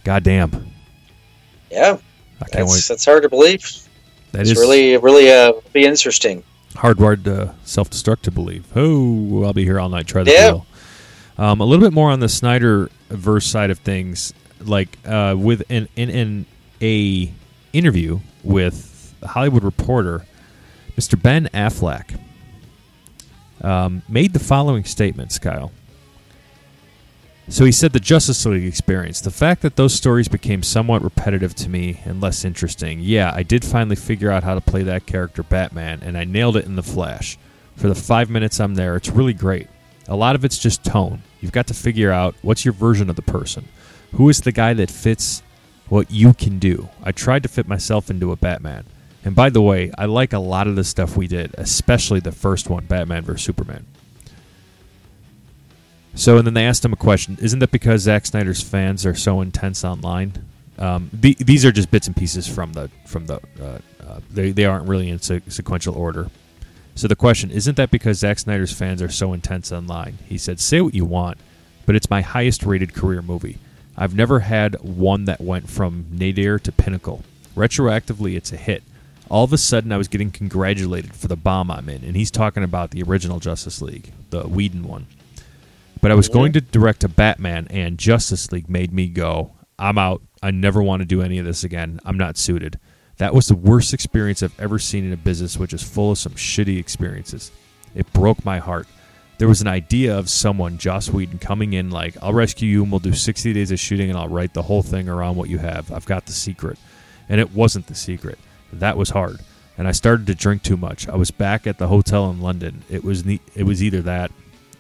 God damn! Yeah. I can't That's wait. that's hard to believe. That it's is really really uh be interesting. hardwired to self-destruct to believe. Oh, I'll be here all night. Try the Yeah. deal. Um, a little bit more on the Snyder verse side of things, like uh, with an in, in a interview with Hollywood Reporter, Mr. Ben Affleck um, made the following statements, Kyle. So he said the Justice League experience. The fact that those stories became somewhat repetitive to me and less interesting. Yeah, I did finally figure out how to play that character Batman, and I nailed it in The Flash. For the five minutes I'm there, it's really great. A lot of it's just tone. You've got to figure out what's your version of the person. Who is the guy that fits what you can do? I tried to fit myself into a Batman. And by the way, I like a lot of the stuff we did, especially the first one, Batman vs. Superman. So, and then they asked him a question. Isn't that because Zack Snyder's fans are so intense online? Um, the, these are just bits and pieces from the from the. Uh, uh, they they aren't really in se- sequential order. So the question isn't that because Zack Snyder's fans are so intense online? He said, "Say what you want, but it's my highest rated career movie. I've never had one that went from nadir to pinnacle. Retroactively, it's a hit. All of a sudden, I was getting congratulated for the bomb I'm in, and he's talking about the original Justice League, the Whedon one." But I was going to direct a Batman, and Justice League made me go, I'm out. I never want to do any of this again. I'm not suited. That was the worst experience I've ever seen in a business, which is full of some shitty experiences. It broke my heart. There was an idea of someone, Joss Whedon, coming in like, I'll rescue you and we'll do 60 days of shooting and I'll write the whole thing around what you have. I've got the secret. And it wasn't the secret. That was hard. And I started to drink too much. I was back at the hotel in London. It was ne- it was either that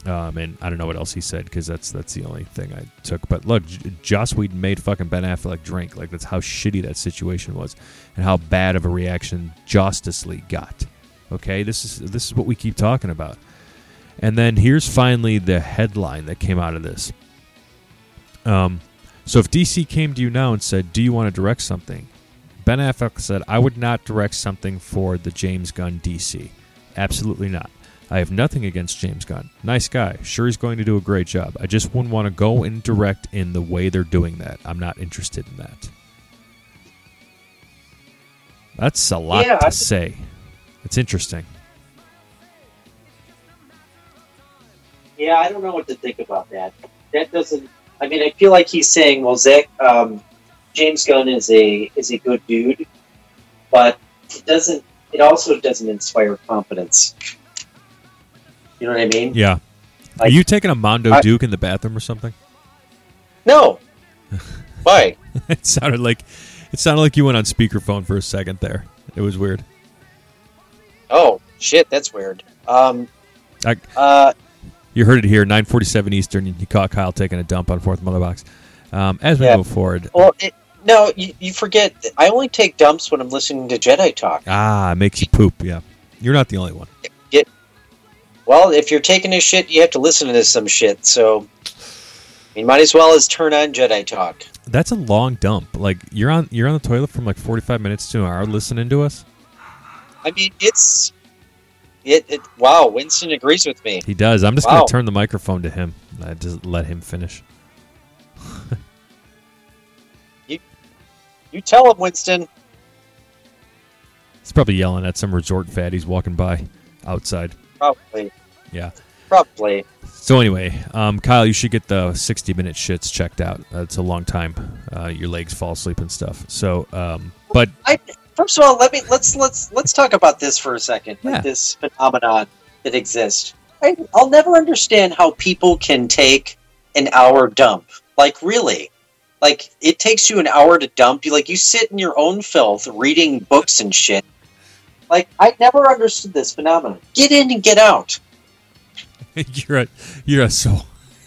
um, and I don't know what else he said because that's that's the only thing I took. But look, J- Joss Whedon made fucking Ben Affleck drink. Like that's how shitty that situation was, and how bad of a reaction Justice League got. Okay, this is this is what we keep talking about. And then here's finally the headline that came out of this. Um, so if DC came to you now and said, "Do you want to direct something?" Ben Affleck said, "I would not direct something for the James Gunn DC. Absolutely not." I have nothing against James Gunn. Nice guy. Sure, he's going to do a great job. I just wouldn't want to go and direct in the way they're doing that. I'm not interested in that. That's a lot Yeah, to I- say. It's interesting. Yeah, I don't know what to think about that. That doesn't. I mean, I feel like he's saying, "Well, Zack, um, James Gunn is a is a good dude," but it doesn't. It also doesn't inspire confidence. You know what I mean? Yeah. Are you taking a Mondo I- Duke in the bathroom or something? No. Why? it sounded like it sounded like you went on speakerphone for a second there. It was weird. Oh shit, that's weird. Um. I, Uh. you heard it here, 9:47 Eastern. You caught Kyle taking a dump on fourth mother box. Um, as we Yeah. move forward, Well, it, no, you, you forget. I only take dumps when I'm listening to Jedi talk. ah, it makes you poop. Yeah, you're not the only one. Well, if you're taking a shit, you have to listen to some shit. So, you might as well as turn on Jedi talk. That's a long dump. Like you're on you're on the toilet from like 45 minutes to an hour listening to us. I mean, it's it. it wow, Winston agrees with me. He does. I'm just Wow. gonna turn the microphone to him. I just let him finish. You tell him, Winston. He's probably yelling at some resort fatties walking by outside. Probably, Yeah. probably. So anyway, um, Kyle, you should get the 60 minute shits checked out. It's a long time. Uh, your legs fall asleep and stuff. So, um, but I first of all, let me let's let's let's talk about this for a second. Yeah. Like this phenomenon that exists. I, I'll never understand how people can take an hour dump. Like really, like it takes you an hour to dump. You like you sit in your own filth reading books and shit. Like I never understood this phenomenon. Get in and get out. you're a you're a so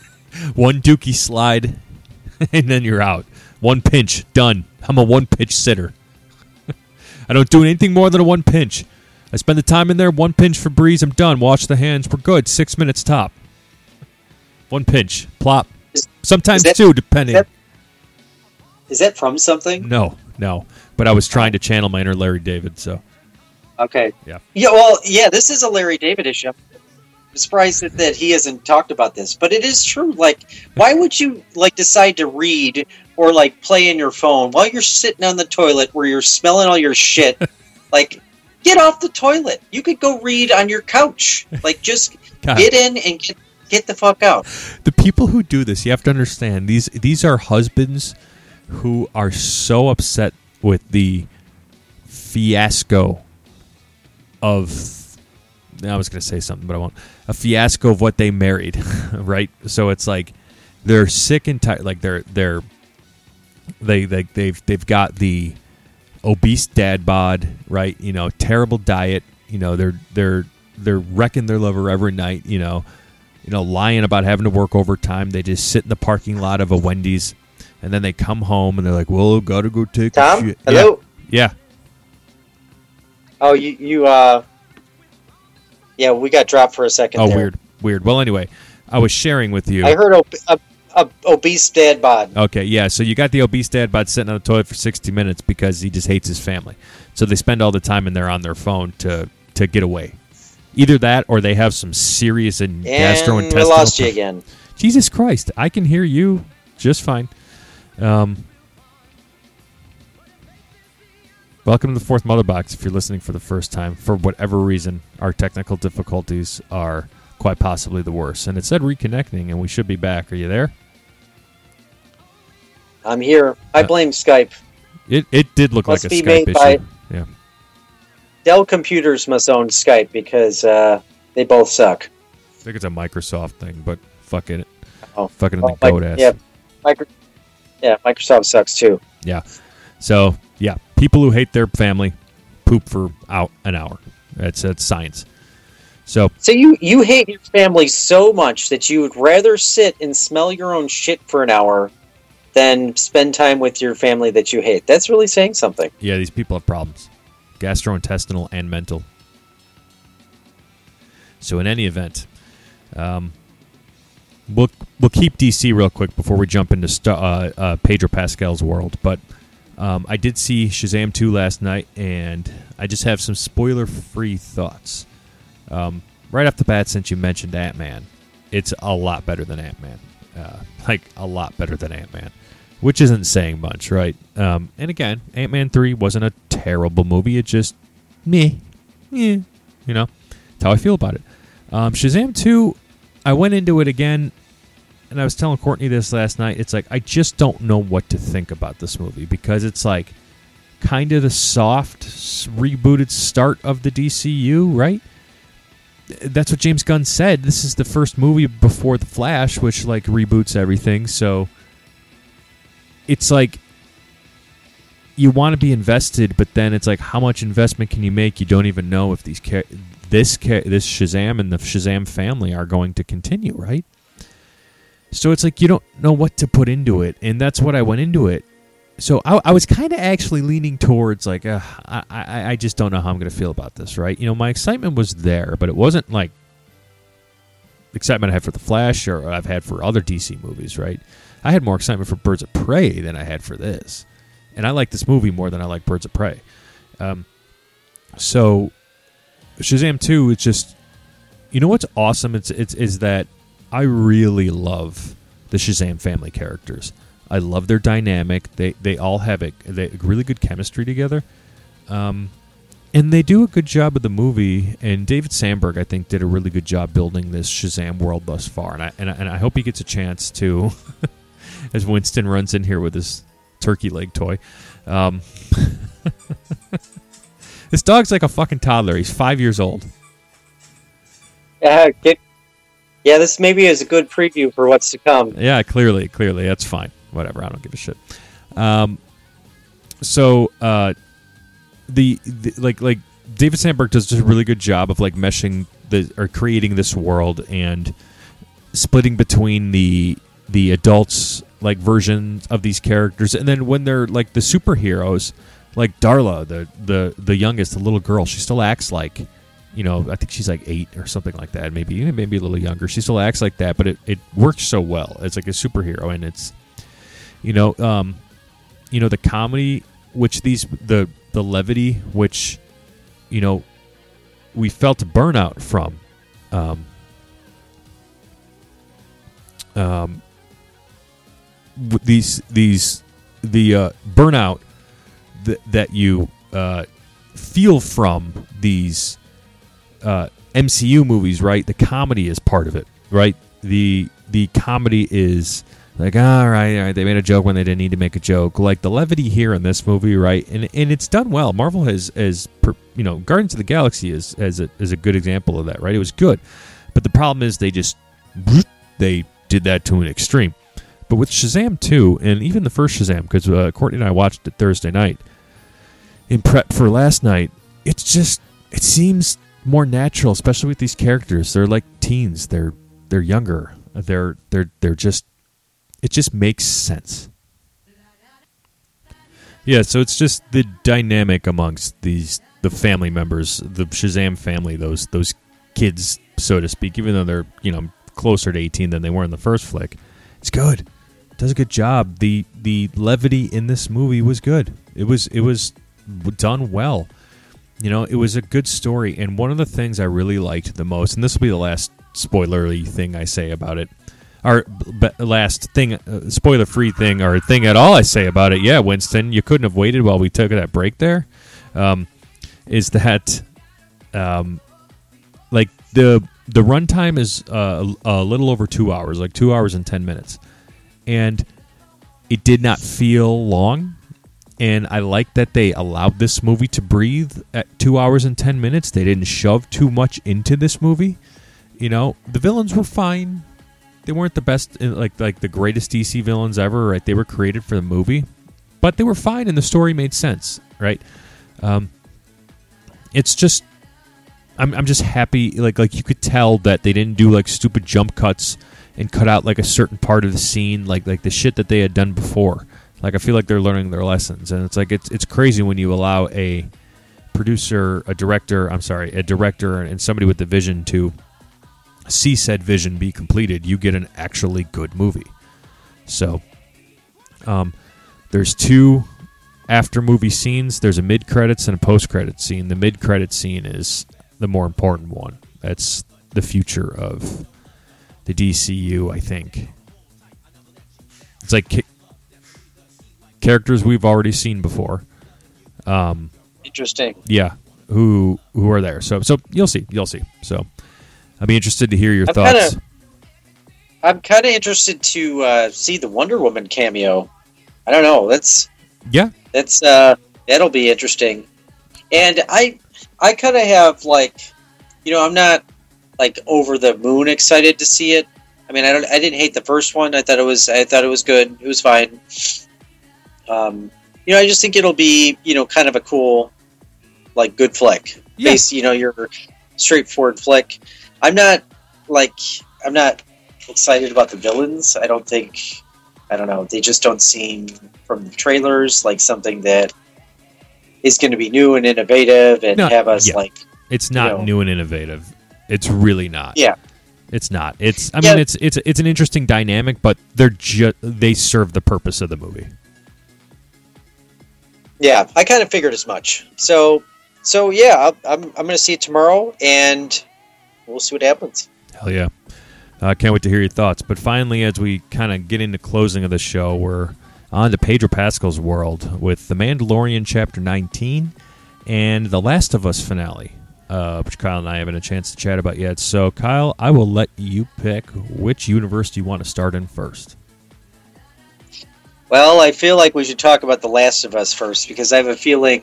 one dookie slide, and then you're out. One pinch, done. I'm a one pitch sitter. I don't do anything more than a one pinch. I spend the time in there. One pinch for breeze. I'm done. Wash the hands. We're good. Six minutes top. One pinch. Plop. Is- Sometimes is that- two, depending. that- Is that from something? no, no. But I was trying to channel my inner Larry David. So Okay. Yeah. Yeah. Well, yeah. This is a Larry David issue. I'm surprised that, that he hasn't talked about this, but it is true. Like, why would you like decide to read or like play in your phone while you're sitting on the toilet where you're smelling all your shit? like, get off the toilet. You could go read on your couch. Like, just get in and get get the fuck out. the people who do this, you have to understand these these are husbands who are so upset with the fiasco of I was going to say something, but I won't. A fiasco of what they married, right? So it's like they're sick and tired. Like they're they're they they they've they've got the obese dad bod, right? You know, terrible diet. You know, they're they're they're wrecking their lover every night. You know, you know, lying about having to work overtime. They just sit in the parking lot of a Wendy's, and then they come home and they're like, "Well, gotta go take a Tom, shit." hello. Yeah, Oh, you you uh. Yeah, we got dropped for a second. Oh, there. weird, weird. Well, anyway, I was sharing with you. I heard a, a, obese dad bod. Okay, yeah. So you got the obese dad bod sitting on the toilet for sixty minutes because he just hates his family. So they spend all the time in there on their phone to to get away. Either that, or they have some serious and, And gastrointestinal. we lost you again. Jesus Christ, I can hear you just fine. Um, welcome to the fourth mother box. If you're listening for the first time, for whatever reason, our technical difficulties are quite possibly the worst. And it said reconnecting, and we should be back. Are you there? I'm here. I Uh, blame Skype. It it did look Must like a Skype issue. by- yeah, Dell computers must own Skype because uh, they both suck. I think it's a Microsoft thing, but fuck it, Oh, fucking in well, the goat ass. yeah, Micro- yeah, Microsoft sucks too. Yeah. So yeah, people who hate their family poop for out an hour. That's that's science. So So you you hate your family so much that you would rather sit and smell your own shit for an hour than spend time with your family that you hate. That's really saying something. yeah, these people have problems, gastrointestinal and mental. So in any event, um, we'll we'll keep DC real quick before we jump into st- uh, uh, Pedro Pascal's world. But um, I did see Shazam two last night, and I just have some spoiler free thoughts. Um, right off the bat, since you mentioned Ant Man, it's a lot better than Ant Man. Uh, like a lot better than Ant Man, which isn't saying much, right? Um, and again, Ant Man three wasn't a terrible movie. It just meh, yeah, you know. That's how I feel about it. Um, Shazam two, I went into it again, and I was telling Courtney this last night. It's like I just don't know what to think about this movie because it's like kind of the soft rebooted start of the DCU, right? That's what James Gunn said. This is the first movie before the Flash, which like reboots everything. So it's like you want to be invested, but then it's like how much investment can you make? You don't even know if these cha- this cha- this Shazam and the Shazam family are going to continue, right? So it's like you don't know what to put into it, and that's what I went into it. So I, I was kind of actually leaning towards like uh, I, I I just don't know how I'm going to feel about this, right? You know, my excitement was there, but it wasn't like excitement I had for the Flash or I've had for other DC movies, right? I had more excitement for Birds of Prey than I had for this, and I like this movie more than I like Birds of Prey. Um, so Shazam two, it's just you know what's awesome? It's it's is that I really love the Shazam family characters. I love their dynamic. They they all have a they really good chemistry together. Um, and they do a good job of the movie. And David Sandberg, I think, did a really good job building this Shazam world thus far. And I and I, and I hope he gets a chance to, as Winston runs in here with his turkey leg toy. Um, this dog's like a fucking toddler. He's five years old. Yeah, get, yeah. This maybe is a good preview for what's to come. Yeah, clearly, clearly, that's fine. Whatever, I don't give a shit. Um, so uh, the, the like like David Sandberg does just a really good job of like meshing the or creating this world and splitting between the the adults like versions of these characters, and then when they're like the superheroes, like Darla, the the the youngest, the little girl, she still acts like you know, I think she's like eight or something like that. Maybe maybe a little younger. She still acts like that, but it, it works so well. It's like a superhero, and it's you know, um, you know the comedy, which these the the levity, which you know we felt burnout from. Um, um, these these the uh, burnout that that you uh, feel from these uh, MCU movies, right? The comedy is part of it, right? The the comedy is like, all right, all right, they made a joke when they didn't need to make a joke. Like the levity here in this movie, right? And and it's done well. Marvel has as you know Guardians of the Galaxy is as a is a good example of that, right? It was good, but the problem is they just they did that to an extreme. But with Shazam 2, and even the first Shazam, because uh, Courtney and I watched it Thursday night in prep for last night, it's just it seems more natural, especially with these characters. They're like teens. They're they're younger. They're they're they're just it just makes sense. Yeah, so it's just the dynamic amongst these the family members, the Shazam family, those those kids, so to speak, even though they're, you know, closer to 18 than they were in the first flick. It's good. Does a good job. The the levity in this movie was good. It was it was done well. You know, it was a good story, and one of the things I really liked the most, and this will be the last spoilery thing I say about it, or b- last thing, uh, spoiler-free thing, or thing at all I say about it. Yeah, Winston, you couldn't have waited while we took that break there. Um, is that, um, like the the runtime is uh, a little over two hours, like two hours and ten minutes, and it did not feel long and I like that they allowed this movie to breathe at two hours and ten minutes. They didn't shove too much into this movie. You know, the villains were fine. They weren't the best, like like the greatest DC villains ever. Right? They were created for the movie, but they were fine, and the story made sense. Right? Um, it's just, I'm I'm just happy. Like like you could tell that they didn't do like stupid jump cuts and cut out like a certain part of the scene, like like the shit that they had done before. Like I feel like they're learning their lessons, and it's like it's it's crazy when you allow a producer, a director, I'm sorry, a director, and somebody with the vision to see said vision be completed. You get an actually good movie. So, um, there's two after movie scenes. There's a mid credits and a post credit scene. The mid credit scene is the more important one. That's the future of the DCU, I think. It's like characters we've already seen before. Um, Interesting. yeah, who who are there? So so you'll see, you'll see. So I'll be interested to hear your I'm thoughts. kinda- I'm kind of interested to uh, see the Wonder Woman cameo. I don't know. That's Yeah. that's uh, that'll be interesting. And I I kind of have like, you know, I'm not like over the moon excited to see it. I mean, I don't. I didn't hate the first one. I thought it was. I thought it was good. It was fine. Um, you know, I just think it'll be, you know, kind of a cool, like, good flick. Yeah. Base, you know, your straightforward flick. I'm not like I'm not excited about the villains. I don't think. I don't know. They just don't seem from the trailers like something that is going to be new and innovative and No, have us yeah. like It's not You know. new and innovative. It's really not. Yeah. It's not. It's. I Yeah. mean, it's it's it's an interesting dynamic, but they're just they serve the purpose of the movie. Yeah, I kind of figured as much. So, so yeah, I'm I'm going to see it tomorrow, and we'll see what happens. Hell yeah. I uh, can't wait to hear your thoughts. But finally, as we kind of get into closing of the show, we're on to Pedro Pascal's world with The Mandalorian Chapter 19 and The Last of Us finale, uh, which Kyle and I haven't a chance to chat about yet. So, Kyle, I will let you pick which universe you want to start in first. Well, I feel like we should talk about The Last of Us first because I have a feeling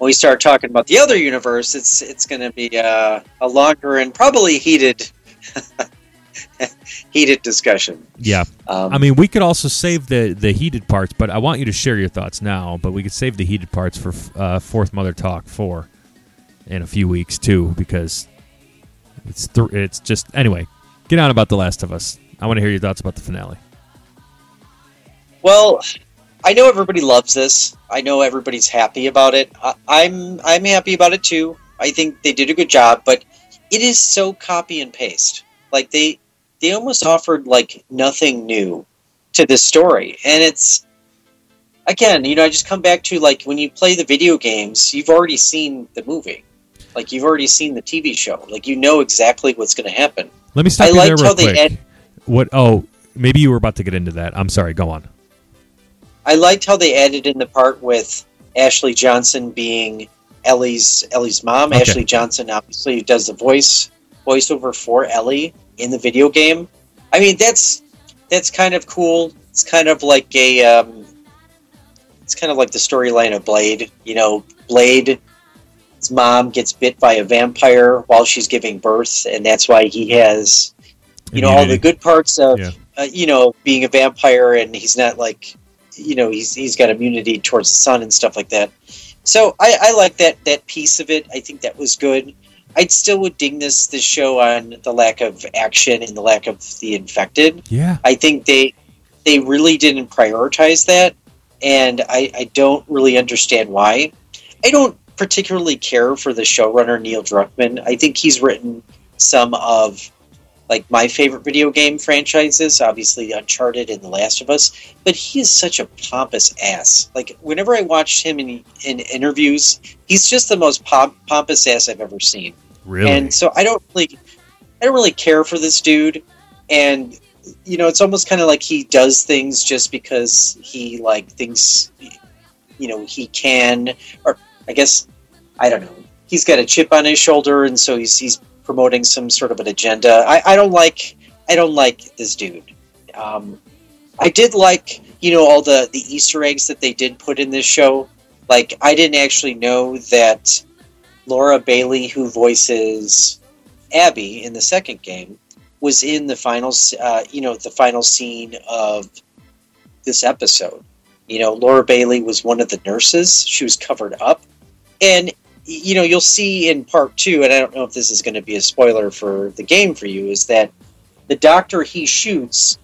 when we start talking about the other universe, it's it's going to be uh, a longer and probably heated heated discussion. Yeah. Um, I mean, we could also save the, the heated parts, but I want you to share your thoughts now. But we could save the heated parts for uh, Fourth Mother Talk 4 in a few weeks, too, because it's, th- it's just. Anyway, get on about The Last of Us. I want to hear your thoughts about the finale. Well, I know everybody loves this. I know everybody's happy about it. I, I'm I'm happy about it too. I think they did a good job, but it is so copy and paste. Like they they almost offered like nothing new to this story, and it's again, you know, I just come back to like when you play the video games, you've already seen the movie. Like you've already seen the TV show. Like you know exactly what's going to happen. Let me stop I you there liked real quick. add- what? Oh, maybe you were about to get into that. I'm sorry. Go on. I liked how they added in the part with Ashley Johnson being Ellie's Ellie's mom. Okay. Ashley Johnson obviously does the voice voiceover for Ellie in the video game. I mean, that's that's kind of cool. It's kind of like a um, it's kind of like the storyline of Blade. You know, Blade's mom gets bit by a vampire while she's giving birth, and that's why he has, you know, all the good parts of, Yeah. uh, you know, being a vampire, and he's not like, you know, he's he's got immunity towards the sun and stuff like that. So I, I like that that piece of it. I think that was good. I still would ding this this show on the lack of action and the lack of the infected. Yeah. I think they they really didn't prioritize that, and I, I don't really understand why. I don't particularly care for the showrunner Neil Druckmann. I think he's written some of like my favorite video game franchises, obviously Uncharted and The Last of Us. But he is such a pompous ass. Like whenever I watch him in in interviews, he's just the most pomp- pompous ass I've ever seen. Really? And so I don't really, I don't really care for this dude, and you know, it's almost kind of like he does things just because he like thinks, you know, he can, or I guess I don't know. He's got a chip on his shoulder, and so he's he's promoting some sort of an agenda. I, I don't like I don't like this dude. Um, I did like you know all the the Easter eggs that they did put in this show. Like I didn't actually know that Laura Bailey, who voices Abby in the second game, was in the final, uh, you know, the final scene of this episode. You know, Laura Bailey was one of the nurses. She was covered up, and you know, you'll see in part two. And I don't know if this is going to be a spoiler for the game for you. Is that the doctor he shoots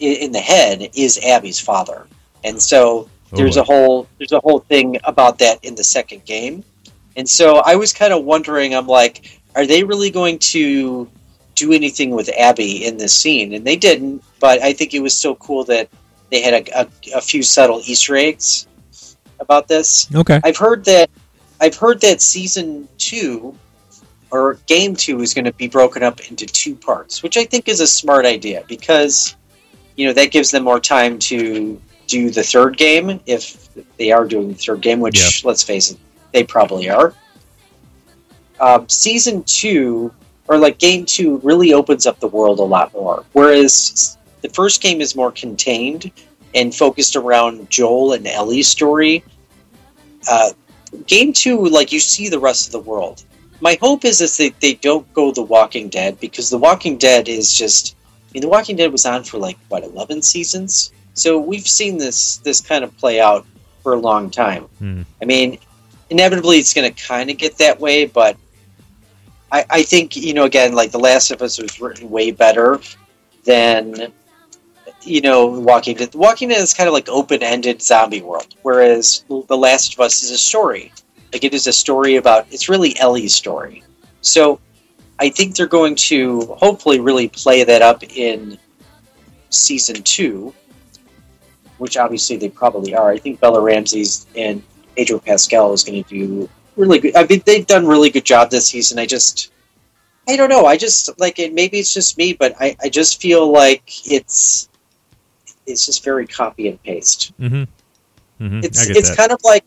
in the head is Abby's father, and so Oh, there's boy. a whole there's a whole thing about that in the second game and so i was kind of wondering i'm like are they really going to do anything with abby in this scene and they didn't but i think it was so cool that they had a, a, a few subtle easter eggs about this okay. i've heard that i've heard that season two or game two is going to be broken up into two parts which i think is a smart idea because you know that gives them more time to do the third game if they are doing the third game which let's face it they probably are um, season two or like game two really opens up the world a lot more. Whereas the first game is more contained and focused around Joel and Ellie's story. Uh, game two, like you see the rest of the world. My hope is that they, they don't go The Walking Dead because The Walking Dead is just. I mean, The Walking Dead was on for like what eleven seasons, so we've seen this this kind of play out for a long time. Hmm. I mean, inevitably it's going to kind of get that way, but I, I think you know again, like The Last of Us was written way better than you know Walking Dead. Walking Dead is kind of like open ended zombie world, whereas The Last of Us is a story. Like it is a story about it's really Ellie's story. So I think they're going to hopefully really play that up in season two, which obviously they probably are. I think Bella Ramsey's and Pedro Pascal is going to do really good. I mean, they've done really good job this season. I just, I don't know. I just like it. Maybe it's just me, but I, I just feel like it's, it's just very copy and paste. Mm-hmm. Mm-hmm. It's it's that. kind of like,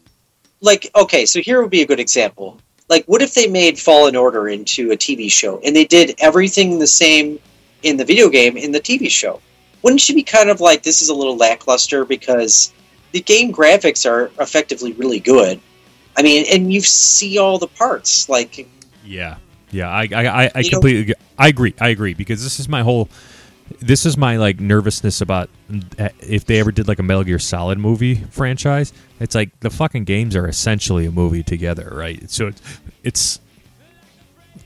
like okay. So here would be a good example. Like, what if they made Fallen Order into a TV show and they did everything the same in the video game in the TV show? Wouldn't you be kind of like this is a little lackluster because the game graphics are effectively really good. I mean, and you see all the parts. Like, Yeah, yeah, I, I, I, I You know- completely, I agree, I agree because this is my whole, this is my like nervousness about uh, if they ever did like a Metal Gear Solid movie franchise. It's like the fucking games are essentially a movie together, right? So it's, it's,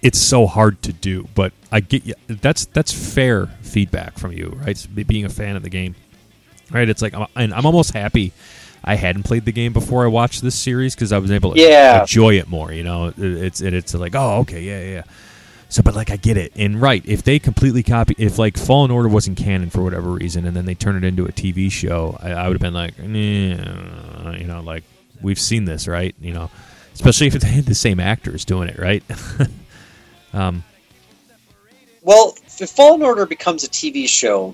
it's so hard to do, but I get you. That's that's fair feedback from you, right? Being a fan of the game, right? It's like, I'm, and I'm almost happy. I hadn't played the game before I watched this series because I was able to Yeah. enjoy it more. You know, it's it's like, oh, okay, yeah, yeah. So, but like, I get it. And right, if they completely copy, if like Fallen Order wasn't canon for whatever reason, and then they turn it into a TV show, I, I would have been like, you know, like we've seen this, right? You know, especially if they had the same actors doing it, right? um, well, if Fallen Order becomes a TV show,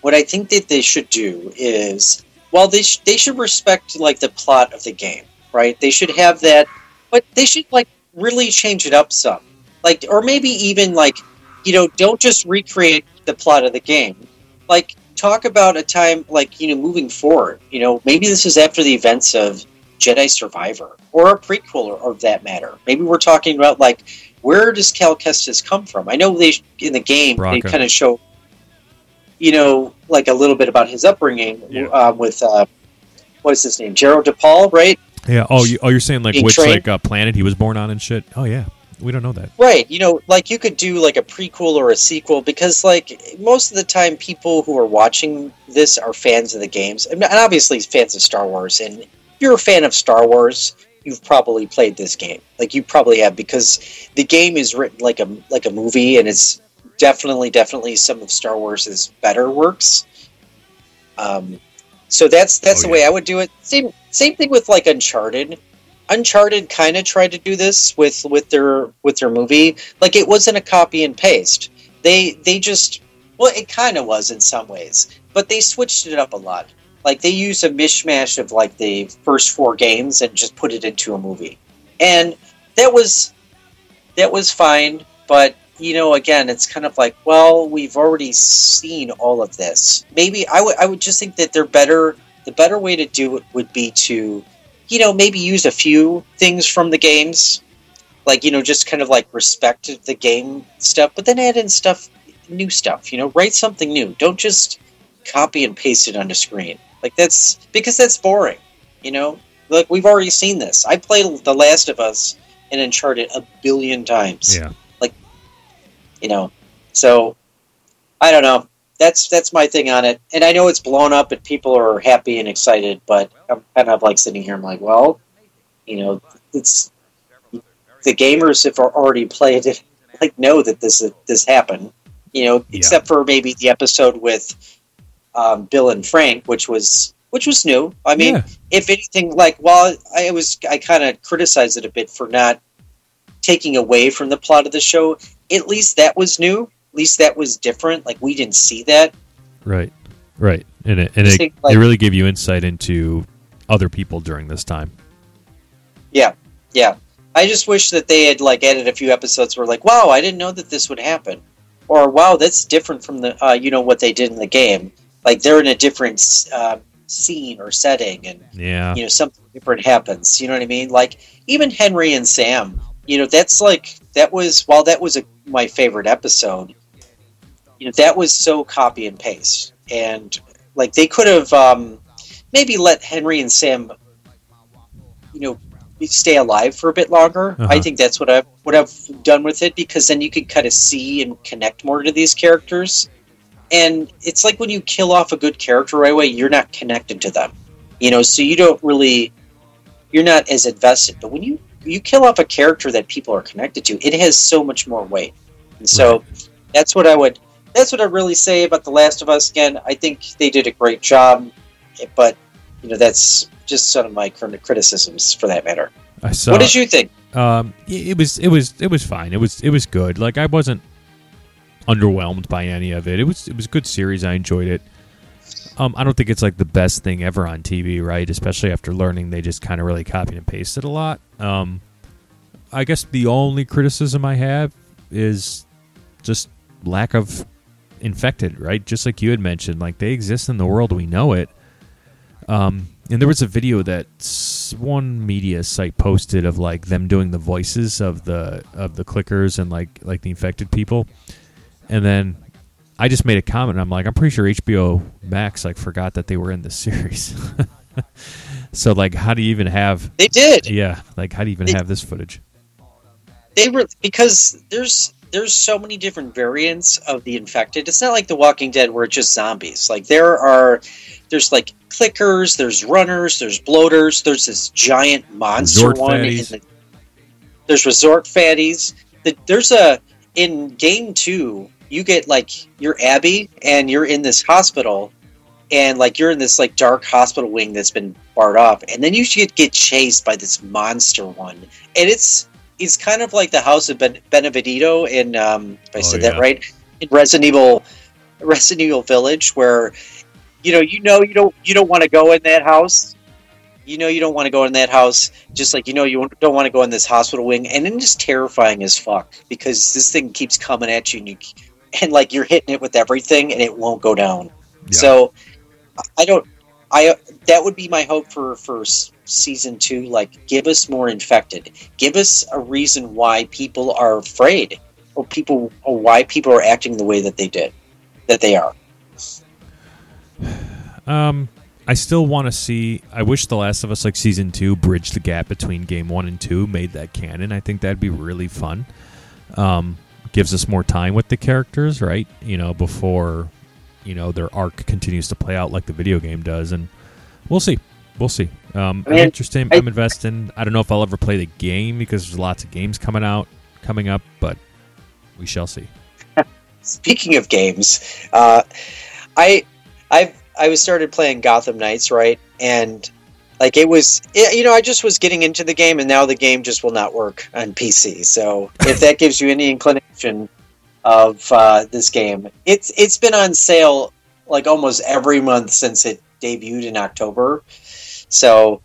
what I think that they should do is, well, they sh- they should respect like the plot of the game, right? They should have that, but they should like really change it up some, like, or maybe even like, you know, don't just recreate the plot of the game, like talk about a time like you know moving forward. You know, maybe this is after the events of Jedi Survivor or a prequel of that matter. Maybe we're talking about like where does Cal Kestis come from? I know they in the game they kind of show, you know, like a little bit about his upbringing Yeah. um, with uh, what is his name, Jaro Tapal, right? yeah. Oh, you, oh, you're saying like Being which trained- like uh, planet he was born on and shit? Oh yeah, we don't know that. Right. You know, like you could do like a prequel or a sequel because like most of the time people who are watching this are fans of the games and obviously fans of Star Wars and if you're a fan of Star Wars, you've probably played this game. Like you probably have because the game is written like a like a movie and it's definitely definitely some of Star Wars's better works. Um so that's that's Oh, the way. I would do it. Same same thing with like Uncharted. Uncharted kind of tried to do this with with their with their movie. Like it wasn't a copy and paste. They they just well, it kind of was in some ways, but they switched it up a lot. Like they used a mishmash of like the first four games and just put it into a movie, and that was that was fine. But you know, again, it's kind of like, well, we've already seen all of this. Maybe I would I would just think that they're better. The better way to do it would be to you know, maybe use a few things from the games, like you know, just kind of like respect the game stuff, but then add in stuff, new stuff. You know, write something new. Don't just copy and paste it onto screen. Like that's because that's boring. You know, like we've already seen this. I played The Last of Us and Uncharted a billion times. Yeah. Like, you know, so I don't know. That's that's my thing on it, and I know it's blown up and people are happy and excited, but I'm kind of like sitting here. I'm like, well, you know, it's the gamers have already played it, like know that this this happened. You know, Yeah. except for maybe the episode with um, Bill and Frank, which was which was new. I mean, Yeah. if anything, like while I was, I kind of criticized it a bit for not taking away from the plot of the show. At least that was new. At least that was different. Like we didn't see that. Right, right, and it and it, think, like- it really gave you insight into other people during this time. Yeah, yeah. I just wish that they had like added a few episodes where like, wow, I didn't know that this would happen, or wow, that's different from the uh, you know what they did in the game. Like they're in a different uh, scene or setting, and Yeah. you know something different happens. You know what I mean? Like even Henry and Sam. You know that's like that was while that was a, my favorite episode. You know that was so copy and paste, and like they could have um, maybe let Henry and Sam, you know, stay alive for a bit longer. Uh-huh. I think that's what I would have done with it because then you could kind of see and connect more to these characters. And it's like when you kill off a good character right away, you're not connected to them, you know. So you don't really, you're not as invested. But when you you kill off a character that people are connected to, it has so much more weight. And so that's what I would. That's what I really say about The Last of Us. Again, I think they did a great job, but you know that's just some of my criticisms for that matter. I saw. what did you think? Um, it was it was it was fine. It was it was good. Like I wasn't underwhelmed by any of it. It was it was a good series. I enjoyed it. Um, I don't think it's like the best thing ever on TV, right? Especially after learning they just kind of really copied and pasted a lot. Um, I guess the only criticism I have is just lack of infected, right? Just like you had mentioned, like they exist in the world, we know it. Um, and there was a video that one media site posted of like them doing the voices of the of the clickers and like like the infected people, and then I just made a comment. I'm like, I'm pretty sure HBO Max like forgot that they were in this series. so like, how do you even have? They did. Yeah, like how do you even They- have this footage? They were because there's there's so many different variants of the infected. It's not like The Walking Dead where it's just zombies. Like there are there's like clickers, there's runners, there's bloaters, there's this giant monster Resort one. the- there's resort fatties. The, there's a in game two. You get like you're Abby and you're in this hospital, and like you're in this like dark hospital wing that's been barred off, and then you should get chased by this monster one, and it's it's kind of like the House of ben- Benevedito in um, if I Oh, said yeah. that right in Resident Evil Resident Evil Village, where you know you know you don't you don't want to go in that house. You know you don't want to go in that house, just like you know you don't want to go in this hospital wing, and then just terrifying as fuck because this thing keeps coming at you, and you and like you're hitting it with everything, and it won't go down. Yeah. So I don't. I that would be my hope for for season two. Like, give us more infected. Give us a reason why people are afraid, or people, or why people are acting the way that they did, that they are. Um, I still want to see. I wish The Last of Us, like season two, bridged the gap between game one and two, made that canon. I think that'd be really fun. Um, gives us more time with the characters, right? You know, before you know their arc continues to play out like the video game does, and we'll see. We'll see. Um, I I'm mean, interested. I- investing. I don't know if I'll ever play the game because there's lots of games coming out, coming up, but we shall see. Speaking of games, uh, I I've I was started playing Gotham Knights, right? And like it was, it, you know, I just was getting into the game, and now the game just will not work on PC. So if that gives you any inclination of uh, this game, it's it's been on sale like almost every month since it debuted in October. So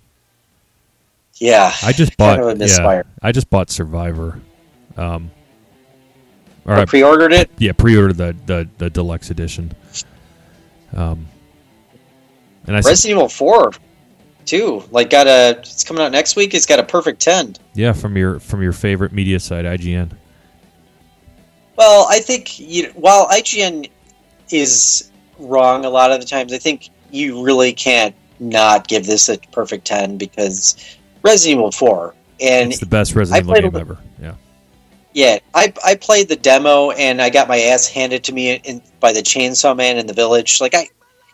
yeah, I just kind bought. of a yeah. I just bought Survivor. Um, or I pre-ordered it. yeah, pre-order the the, the deluxe edition. Um, and I said, Resident Evil Four, too. Like got a. It's coming out next week. It's got a perfect ten. yeah, from your from your favorite media site, IGN. Well, I think you know, while IGN is wrong a lot of the times, I think you really can't not give this a perfect ten because Resident Evil Four and It's the best Resident Evil game a- ever. Yeah, yeah, I I played the demo and I got my ass handed to me in, by the Chainsaw Man in the village. Like I,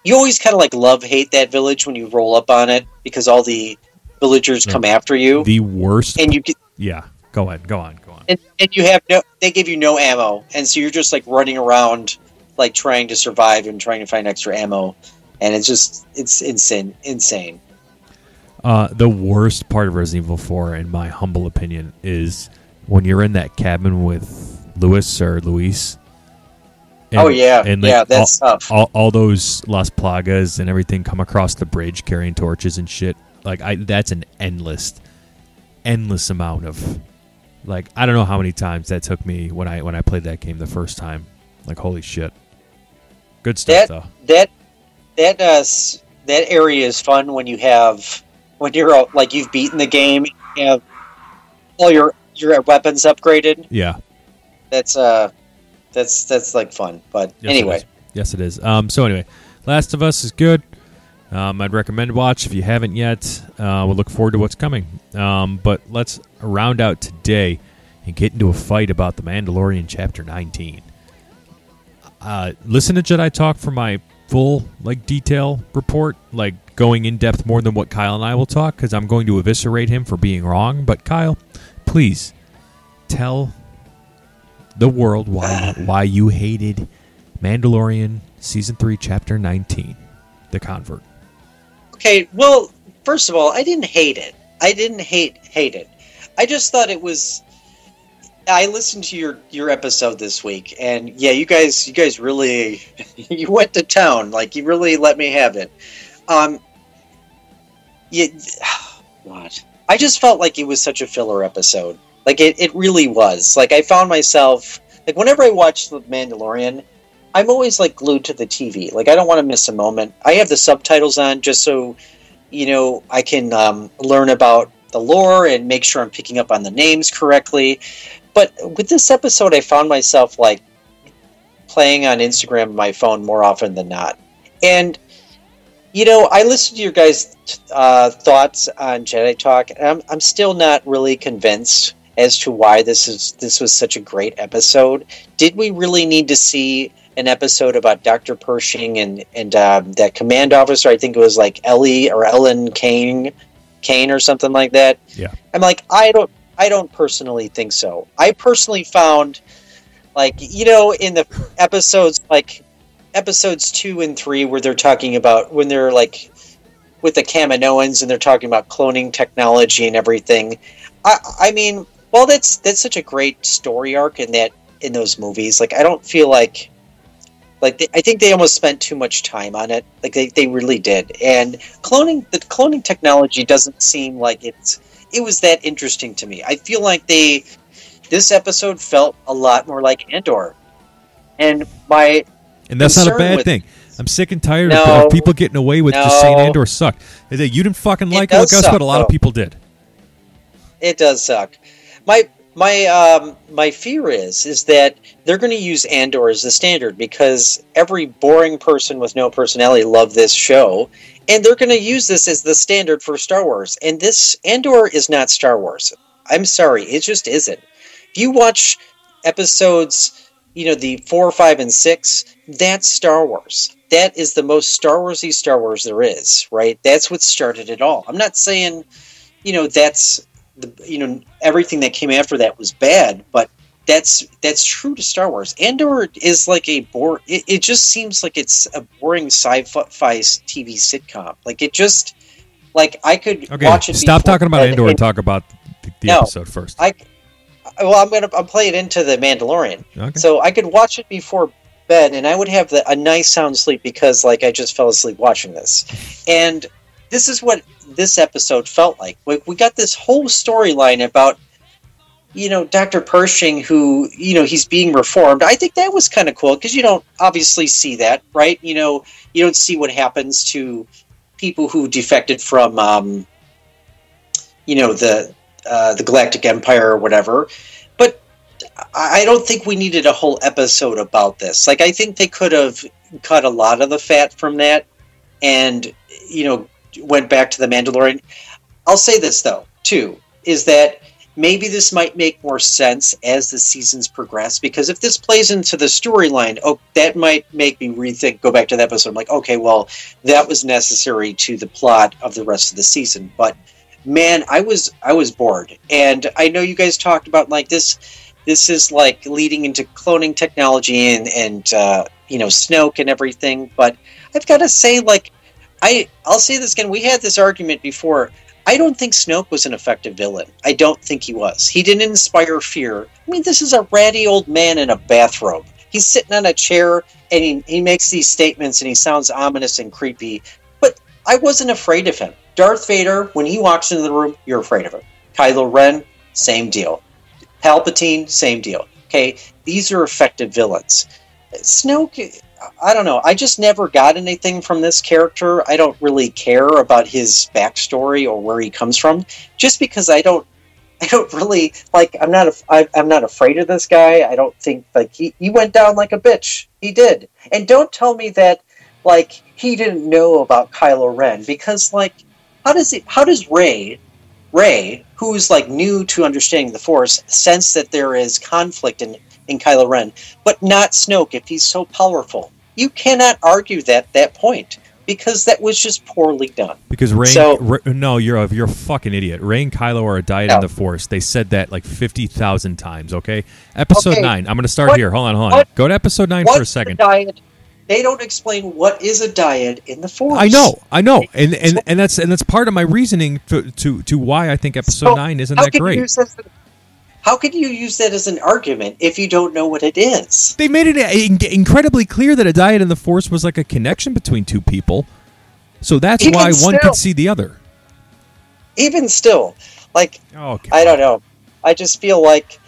you always kind of like love hate that village when you roll up on it because all the villagers No. come after you the worst. and you get yeah, go ahead, go on, go on. And, and you have no they give you no ammo. And so you're just like running around like trying to survive and trying to find extra ammo. And it's just it's insane insane. Uh, the worst part of Resident Evil 4, in my humble opinion, is when you're in that cabin with Luis or Luis. and- oh yeah. and, like, yeah that's tough. all, all those Las Plagas and everything come across the bridge carrying torches and shit. Like I, that's an endless, endless amount of like I don't know how many times that took me when I when I played that game the first time. Like holy shit. Good stuff That though. that that uh, that area is fun when you have when you're like you've beaten the game, you have all your your weapons upgraded. Yeah. That's uh, that's that's like fun. But Yes, anyway, is. Yes, it is. Um, so anyway, Last of Us is good. Um, I'd recommend watch if you haven't yet. Uh, we'll look forward to what's coming. Um, but let's round out today and get into a fight about the Mandalorian Chapter 19. Uh, listen to Jedi Talk for my full like detail report, like going in depth more than what Kyle and I will talk, because I'm going to eviscerate him for being wrong. But Kyle, please tell the world why why you hated Mandalorian season three, chapter nineteen, the convert. Okay. Well, first of all, I didn't hate it. I didn't hate hate it. I just thought it was. I listened to your your episode this week, and yeah, you guys, you guys really, you went to town. Like you really let me have it. Um, yeah, what? I just felt like it was such a filler episode. Like it, it really was. Like I found myself like whenever I watched The Mandalorian, I'm always like glued to the TV. Like I don't want to miss a moment. I have the subtitles on just so you know I can um, learn about the lore and make sure I'm picking up on the names correctly. But with this episode, I found myself like playing on Instagram on my phone more often than not. And you know, I listened to your guys' uh, thoughts on Jedi Talk, and I'm, I'm still not really convinced as to why this is this was such a great episode. Did we really need to see an episode about Doctor Pershing and and um, that command officer? I think it was like Ellie or Ellen Kane, Kane or something like that. Yeah. I'm like, I don't, I don't personally think so. I personally found, like, you know, in the episodes like episodes two and three where they're talking about when they're like with the Kaminoans and they're talking about cloning technology and everything. I, I mean, well, that's that's such a great story arc in that in those movies. Like, I don't feel like like they, I think they almost spent too much time on it. Like they, they really did. And cloning the cloning technology doesn't seem like it's it was that interesting to me. I feel like they this episode felt a lot more like Andor. And my And that's not a bad thing. I'm sick and tired of- No. of people getting away with just saying Andor sucked. You didn't fucking like it. Well, guess what? A lot of people did. It does suck. My my um my fear is is that they're going to use Andor as the standard because every boring person with no personality loved this show, and they're going to use this as the standard for Star Wars. And this Andor is not Star Wars. I'm sorry, it just isn't. If you watch episodes, you know the four, five, and six, that's Star Wars. That is the most Star Warsy Star Wars there is, right? That's what started it all. I'm not saying, you know, that's the you know everything that came after that was bad, but that's that's true to Star Wars. Andor is like a bore. It, it just seems like it's a boring sci-fi TV sitcom. Like it just like I could Okay, watch it. stop talking about Andor and- talk about the, the No. episode first. I well, I'm gonna I'm play it into the Mandalorian, Okay. so I could watch it before bed, and I would have the, a nice sound sleep because like I just fell asleep watching this, and this is what this episode felt like. We, we got this whole storyline about you know Dr. Pershing, who you know he's being reformed. I think that was kind of cool because you don't obviously see that, right? You know, you don't see what happens to people who defected from um, you know the uh, the Galactic Empire or whatever. But I I don't think we needed a whole episode about this. Like, I think they could have cut a lot of the fat from that and, you know, went back to the Mandalorian. I'll say this, though, too, is that maybe this might make more sense as the seasons progress because if this plays into the storyline, oh, that might make me rethink, go back to the episode. I'm like, okay, well, that was necessary to the plot of the rest of the season. But man i was i was bored and i know you guys talked about like this this is like leading into cloning technology and and uh, you know snoke and everything but i've got to say like i i'll say this again we had this argument before i don't think snoke was an effective villain i don't think he was he didn't inspire fear i mean this is a ratty old man in a bathrobe he's sitting on a chair and he, he makes these statements and he sounds ominous and creepy but i wasn't afraid of him Darth Vader, when he walks into the room, you're afraid of him. Kylo Ren, same deal. Palpatine, same deal. Okay, these are effective villains. Snoke, I don't know. I just never got anything from this character. I don't really care about his backstory or where he comes from, just because I don't. I don't really like. I'm not. A, I, I'm not afraid of this guy. I don't think like he, he went down like a bitch. He did. And don't tell me that like he didn't know about Kylo Ren because like how does he? How does Rey Rey, who's like new to understanding the Force, sense that there is conflict in, in Kylo Ren, but not Snoke if he's so powerful. You cannot argue that that point because that was just poorly done. Because Rey, So- Rey- no, you're a you're a fucking idiot. Rey and Kylo are a dyad No. in the Force. They said that like fifty thousand times. Okay, episode Okay. nine. I'm going to start What- here. Hold on, hold on. what- Go to episode nine for a second. dyad? They don't explain what is a dyad in the Force. I know, I know, and and and that's and that's part of my reasoning to to, to why I think episode So, nine isn't that great. use that as an- how can you use that as an argument if you don't know what it is? They made it in- incredibly clear that a dyad in the Force was like a connection between two people. So that's Even why one still- could see the other. Even still, like Oh, I don't know. I just feel like,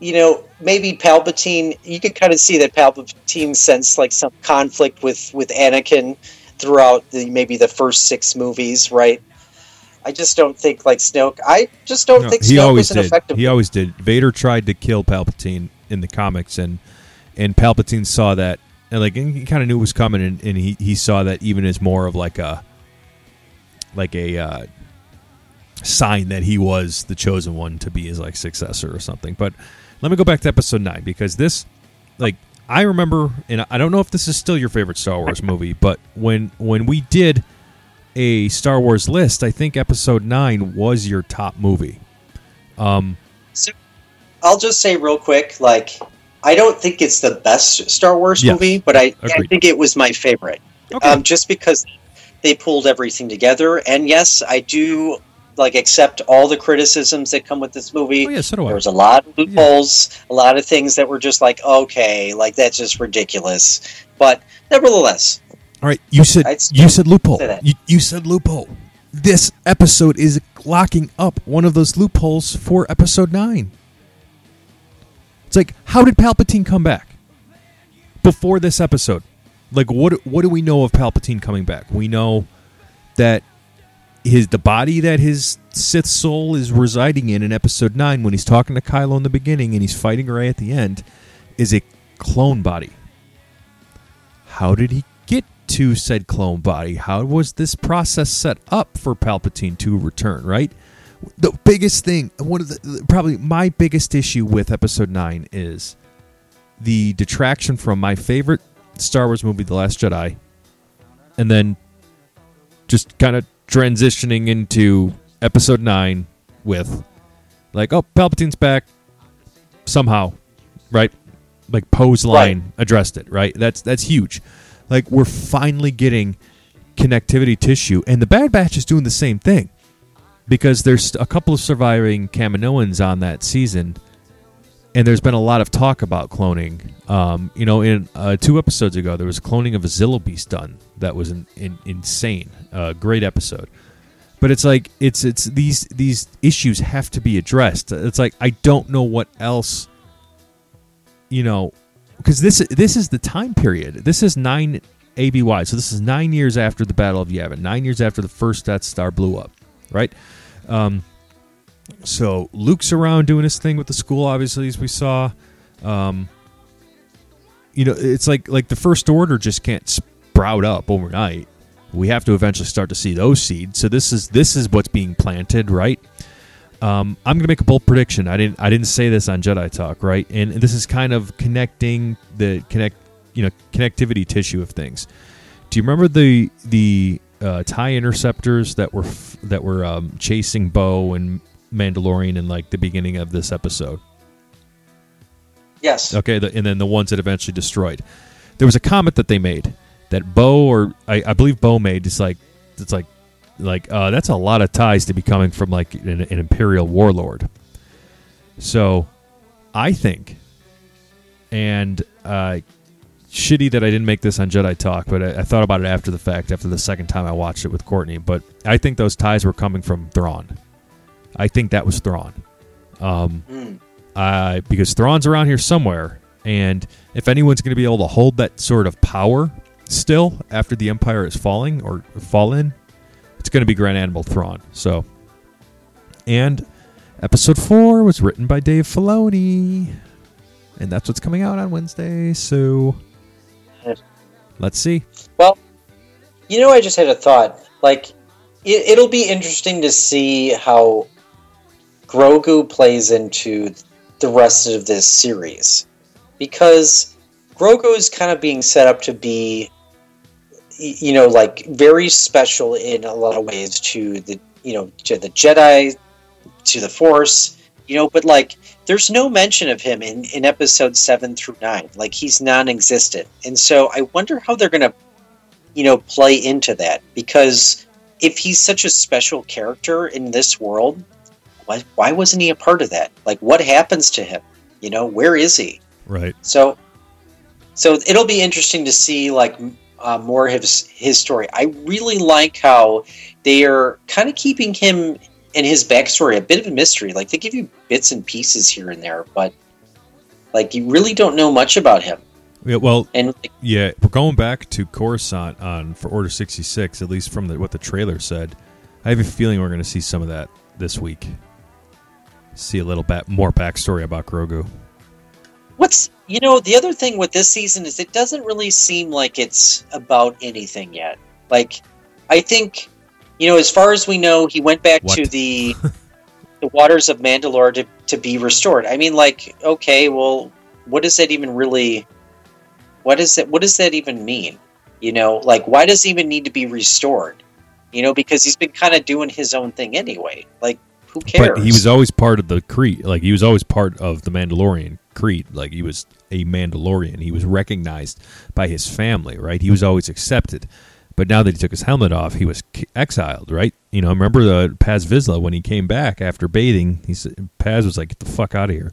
you know, maybe Palpatine. You could kind of see that Palpatine sensed like some conflict with with Anakin throughout the maybe the first six movies, right? I just don't think like Snoke. I just don't No, think he Snoke always was an did. effective. He always did. Vader tried to kill Palpatine in the comics, and and Palpatine saw that, and like and he kind of knew it was coming, and, and he he saw that even as more of like a like a uh, sign that he was the chosen one to be his like successor or something. But let me go back to episode nine because this, like, I remember, and I don't know if this is still your favorite Star Wars movie, but when when we did a Star Wars list, I think episode nine was your top movie. Um, so, I'll just say real quick, like I don't think it's the best Star Wars Yes. movie, but I, I think it was my favorite. okay. um, just because they pulled everything together. And yes, I do like accept all the criticisms that come with this movie. oh yeah, so do I. There was a lot of loopholes, a lot of things that were just like, okay, like that's just ridiculous. But nevertheless, All right, you said I'd you said loophole. You, you said loophole. This episode is locking up one of those loopholes for episode nine. It's like, how did Palpatine come back before this episode? Like, what what do we know of Palpatine coming back? We know that his the body that his Sith soul is residing in in episode nine, when he's talking to Kylo in the beginning and he's fighting Rey at the end, is a clone body. How did he get to said clone body? How was this process set up for Palpatine to return? Right. The biggest thing, one of the probably my biggest issue with Episode Nine is the detraction from my favorite Star Wars movie, The Last Jedi, and then just kind of transitioning into Episode Nine with like, oh, Palpatine's back somehow, right? Like Poe's line addressed it, right? That's that's huge. Like we're finally getting connectivity tissue, and the Bad Batch is doing the same thing because there's a couple of surviving Kaminoans on that season, and there's been a lot of talk about cloning. Um, you know, in uh, two episodes ago, there was cloning of a Zillo Beast done that was in, in, insane. Uh, great episode. But it's like it's it's these these issues have to be addressed. It's like I don't know what else you know, because this this is the time period. This is nine ABY, so this is nine years after the Battle of Yavin, nine years after the first Death Star blew up, right? Um, so Luke's around doing his thing with the school, obviously, as we saw. Um, you know, it's like like the First Order just can't sprout up overnight. We have to eventually start to see those seeds. So this is this is what's being planted, right? Um, I'm gonna make a bold prediction. I didn't I didn't say this on Jedi Talk, right? And this is kind of connecting the connect you know connectivity tissue of things. Do you remember the the uh, tie interceptors that were f- that were um, chasing Bo and Mandalorian in like the beginning of this episode? yes, Okay, the, and then the ones that eventually destroyed. There was a comment that they made that Bo or I, I believe Bo made. It's like it's like like uh, that's a lot of ties to be coming from like an, an imperial warlord. So, I think, and uh, shitty that I didn't make this on Jedi Talk, but I, I thought about it after the fact, after the second time I watched it with Courtney. But I think those ties were coming from Thrawn. I think that was Thrawn. Um, Mm. uh, because Thrawn's around here somewhere, and if anyone's going to be able to hold that sort of power still after the Empire is falling or fallen, it's going to be Grand Admiral Thrawn. So, and episode four was written by Dave Filoni, and that's what's coming out on Wednesday. So, let's see. Well, you know, I just had a thought. Like, it, it'll be interesting to see how Grogu plays into the rest of this series, because Grogu is kind of being set up to be, you know, like very special in a lot of ways to the, you know, to the Jedi, to the Force, you know, but like, there's no mention of him in in episode seven through nine. Like, he's non-existent, and so I wonder how they're gonna you know play into that. Because if he's such a special character in this world why, why wasn't he a part of that? Like what happens to him? You know where is he? Right. so so it'll be interesting to see like uh, more of his his story i really like how they are kind of keeping him and his backstory a bit of a mystery like they give you bits and pieces here and there but like you really don't know much about him Yeah, well, and like, Yeah, we're going back to Coruscant on for Order sixty six. At least from the, what the trailer said, I have a feeling we're going to see some of that this week. See a little bit more backstory about Grogu. What's you know the other thing with this season is it doesn't really seem like it's about anything yet. Like I think you know as far as we know he went back to the the waters of Mandalore to to be restored. I mean like okay, well what does that even really what is it what does that even mean? You know, like why does he even need to be restored? You know, because he's been kind of doing his own thing anyway. Like who cares? But he was always part of the Creed. Like he was always part of the Mandalorian Creed. Like he was a Mandalorian. He was recognized by his family. Right. He was always accepted. But now that he took his helmet off, he was exiled. Right. You know. I remember the Paz Vizsla when he came back after bathing. He said Paz was like, "Get the fuck out of here."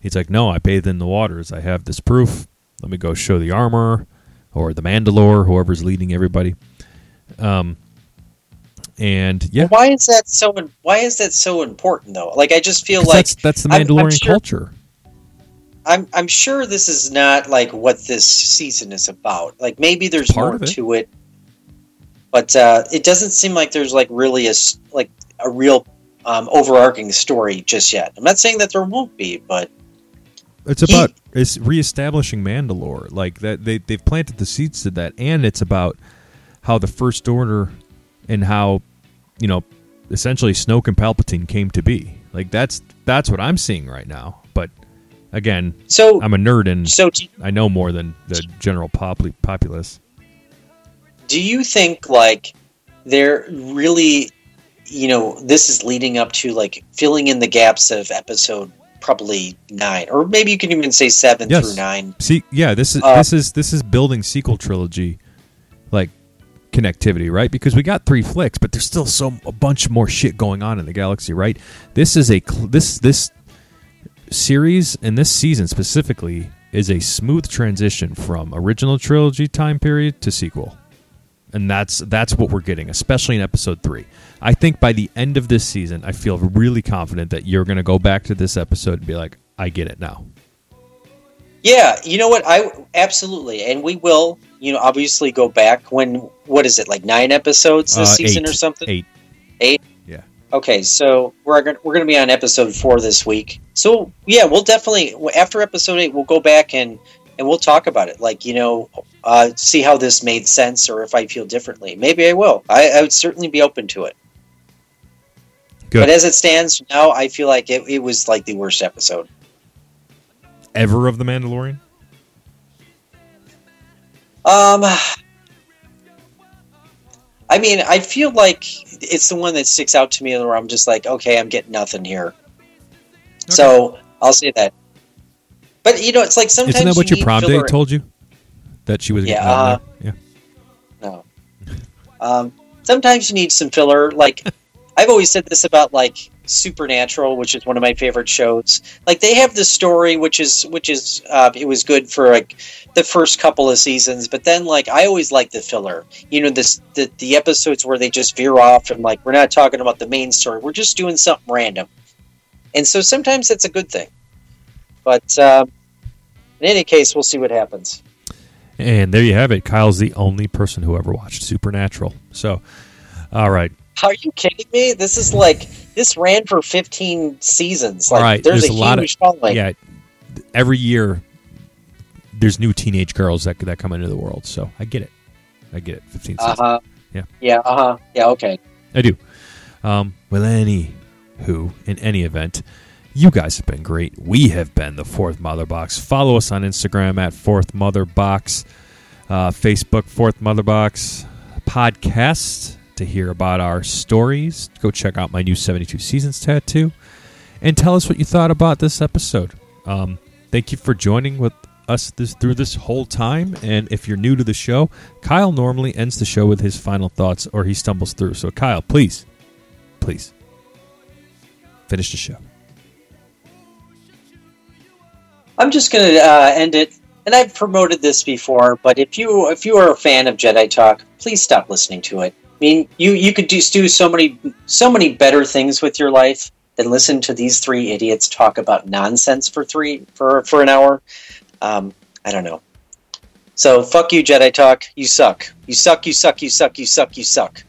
He's like, "No, I bathed in the waters. I have this proof. Let me go show the armor or the Mandalore, whoever's leading everybody." Um. And yeah, why is that so why is that so important though? Like I just feel like that's that's the I'm- I'm Mandalorian sure- culture. I'm I'm sure this is not like what this season is about. Like maybe there's Part more it. to it, but uh, it doesn't seem like there's like really a like a real um, overarching story just yet. I'm not saying that there won't be, but It's He- about it's reestablishing Mandalore. Like that they they've planted the seeds to that, and it's about how the First Order and how you know essentially Snoke and Palpatine came to be. Like that's that's what I'm seeing right now. Again, so I'm a nerd and so do, I know more than the general popul- populace. do you think like they're really you know this is leading up to like filling in the gaps of episode probably nine or maybe you can even say seven Yes. through nine See, yeah, this is Uh, this is this is building sequel trilogy, like connectivity, right? Because we got three flicks, but there's still so a bunch more shit going on in the galaxy, right? This is a cl- this this series and this season specifically is a smooth transition from original trilogy time period to sequel. And that's that's what we're getting, especially in episode 3. I think by the end of this season, I feel really confident that you're going to go back to this episode and be like, "I get it now." Yeah, you know what? I absolutely. And we will, you know, obviously go back when what is it? Like 9 episodes this uh, season eight, or something? 8. 8. Okay, so we're gonna we're gonna be on episode four this week. So yeah, we'll definitely after episode eight, we'll go back and and we'll talk about it. Like you know, uh, see how this made sense, or if I feel differently. Maybe I will. I, I would certainly be open to it. Good. But as it stands now, I feel like it, it was like the worst episode. ever of the Mandalorian? Um, I mean, I feel like it's the one that sticks out to me where I'm just like, okay, I'm getting nothing here. So I'll say that. But you know, it's like sometimes Isn't that what you your prom date told you? That she was Yeah, getting uh, there? No. Um, sometimes you need some filler. Like I've always said this about like Supernatural, which is one of my favorite shows. Like they have the story, which is which is uh, it was good for like the first couple of seasons, but then like I always like the filler. You know, this the the episodes where they just veer off and like we're not talking about the main story, we're just doing something random, and so sometimes that's a good thing. But uh, in any case, we'll see what happens. And there you have it. Kyle's the only person who ever watched Supernatural. So, all right. Are you kidding me? This is like this ran for 15 seasons. Like, right. There's, There's a, a, lot of huge following. yeah. Every year, there's new teenage girls that that come into the world. So I get it. I get it. 15 Uh-huh. Yeah. Yeah. Uh huh. Yeah. Okay. I do. Um, well, any who, in any event, you guys have been great. We have been the Fourth Mother Box. Follow us on Instagram at Fourth Mother Box, uh, Facebook Fourth Mother Box podcast to hear about our stories. Go check out my new 72 Seasons tattoo and tell us what you thought about this episode. Um, thank you for joining with us this through this whole time. And if you're new to the show, Kyle normally ends the show with his final thoughts or he stumbles through. So, Kyle, please, please finish the show. I'm just going to uh, end it. And I've promoted this before, but if you if you are a fan of Jedi Talk, please stop listening to it. I mean, you you could just do so many so many better things with your life than listen to these three idiots talk about nonsense for three for for an hour. Um, I don't know. So fuck you, Jedi Talk. You suck. You suck. You suck. You suck. You suck. You suck.